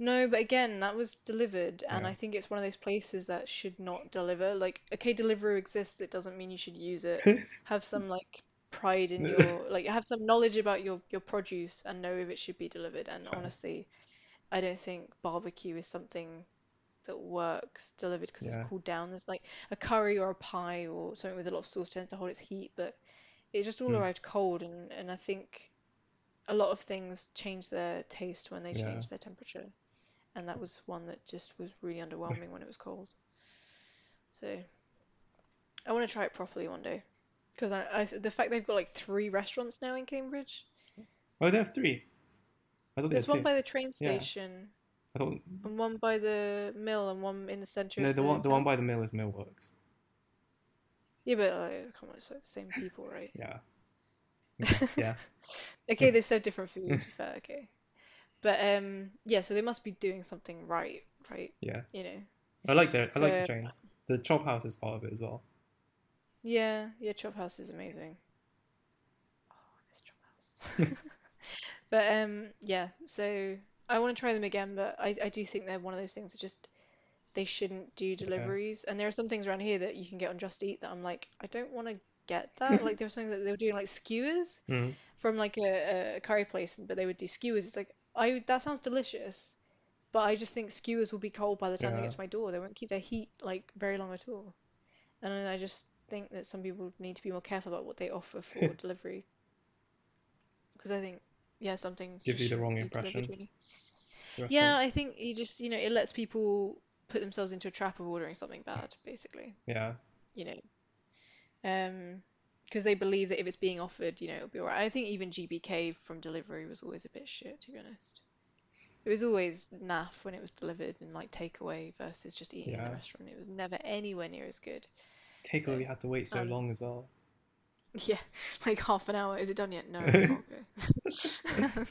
No, but again, that was delivered, and Yeah. I think it's one of those places that should not deliver. Like, okay, Deliveroo exists, it doesn't mean you should use it. Have some like pride in your like have some knowledge about your your produce and know if it should be delivered. And Fair. honestly, I don't think barbecue is something that works delivered because Yeah. it's cooled down. There's like a curry or a pie or something with a lot of sauce tends to hold its heat, but it just all Hmm. arrived cold, and and I think a lot of things change their taste when they Yeah. change their temperature. And that was one that just was really underwhelming when it was cold. So I want to try it properly one day. Because I, I, the fact they've got like three restaurants now in Cambridge. Oh, they have three. I thought There's one two. by the train station. Yeah. I thought and one by the mill, and one in the center no, the the one the one by the mill is Millworks. Yeah, but uh, come on, it's like the same people, right? Yeah. Okay, Yeah. Okay, they serve different food, fair, okay. But um, yeah, so they must be doing something right, right? Yeah. You know. I like the I like the So train. The chop house is part of it as well. yeah, yeah, Chop House is amazing. Oh, I miss Chop House. But um, yeah, so I want to try them again, but I I do think they're one of those things that just they shouldn't do deliveries. And there are some things around here that you can get on Just Eat that I'm like, I don't want to get that. Like there was something that they were doing like skewers Mm. from like a, a curry place, but they would do skewers. It's like I that sounds delicious, but I just think skewers will be cold by the time they Yeah. get to my door. They won't keep their heat like very long at all. And I just think that some people need to be more careful about what they offer for delivery. Because I think, yeah, some things Gives just you the wrong shouldn't be delivered, impression. really. Yeah. I think you just, you know, it lets people put themselves into a trap of ordering something bad, basically, Yeah. you know. Um, because they believe that if it's being offered, you know, it'll be alright. I think even GBK from delivery was always a bit shit, to be honest. It was always naff when it was delivered and like takeaway versus just eating in the restaurant. It was never anywhere near as good. Takeaway So, had to wait so um, long as well. Yeah, like half an hour. Is it done yet? No.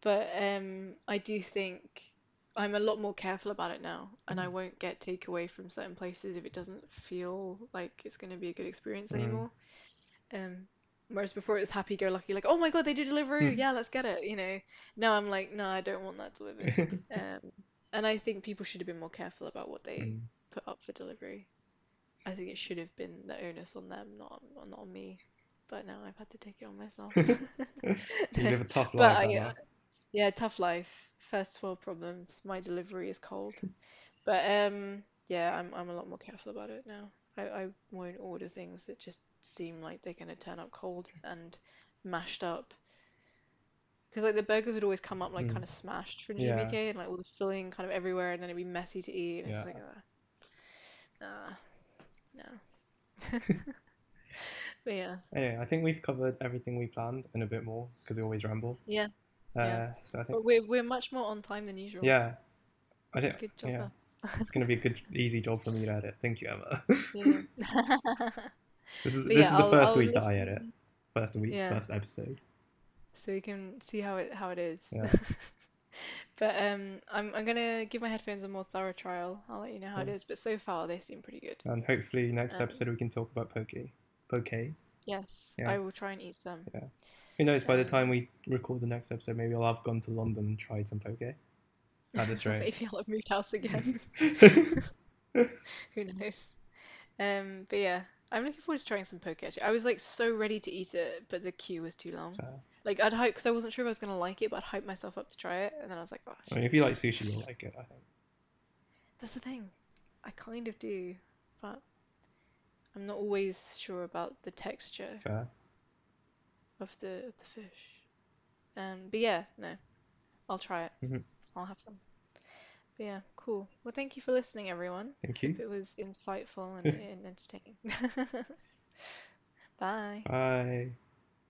But um, I do think I'm a lot more careful about it now, and I Mm. won't get takeaway from certain places if it doesn't feel like it's going to be a good experience Mm. anymore. Um, whereas before it was happy-go-lucky, like, oh my God, they do delivery, Mm. yeah, let's get it, you know. Now I'm like, no, I don't want that delivered. Um, and I think people should have been more careful about what they Mm. put up for delivery. I think it should have been the onus on them, not not on me. But now I've had to take it on myself. You live a tough But life, I, Emma. Yeah, tough life. First world problems. My delivery is cold. But um, yeah, I'm I'm a lot more careful about it now. I, I won't order things that just seem like they're gonna turn up cold and mashed up. Because like the burgers would always come up like Mm. kind of smashed from Yeah. GBK and like all the filling kind of everywhere, and then it'd be messy to eat, and it's Yeah. like, uh, nah, no. But yeah, Anyway, I think we've covered everything we planned and a bit more because we always ramble. yeah, yeah. so I think But we're we're much more on time than usual. yeah, I think Good job, yeah, it's gonna be a good easy job for me to edit. Thank you, Emma. Yeah. This is But this yeah, is the I'll, 1st I'll week that I edit. First week, first episode. So we can see how it how it is. But um, I'm I'm gonna give my headphones a more thorough trial. I'll let you know how it Cool. But so far they seem pretty good. And hopefully next Um, episode we can talk about poke. Poke. Yes, Yeah. I will try and eat some. Yeah. Who knows? By the Um, time we record the next episode, maybe I'll have gone to London and tried some poke. At this rate. Maybe I'll have moved house again. Who knows? Um, but yeah, I'm looking forward to trying some poke actually. I was like so ready to eat it, but the queue was too long. Like I'd hype because I wasn't sure if I was gonna like it, but I'd hype myself up to try it, and then I was like, oh, I mean, if you like sushi, you'll like it. I think. That's the thing. I kind of do, but I'm not always sure about the texture Fair. of the of the fish. Um, but yeah, no, I'll try it. Mhm. I'll have some. But yeah, cool. Well, thank you for listening, everyone. Thank Hope you. it was insightful and, and entertaining. Bye. Bye.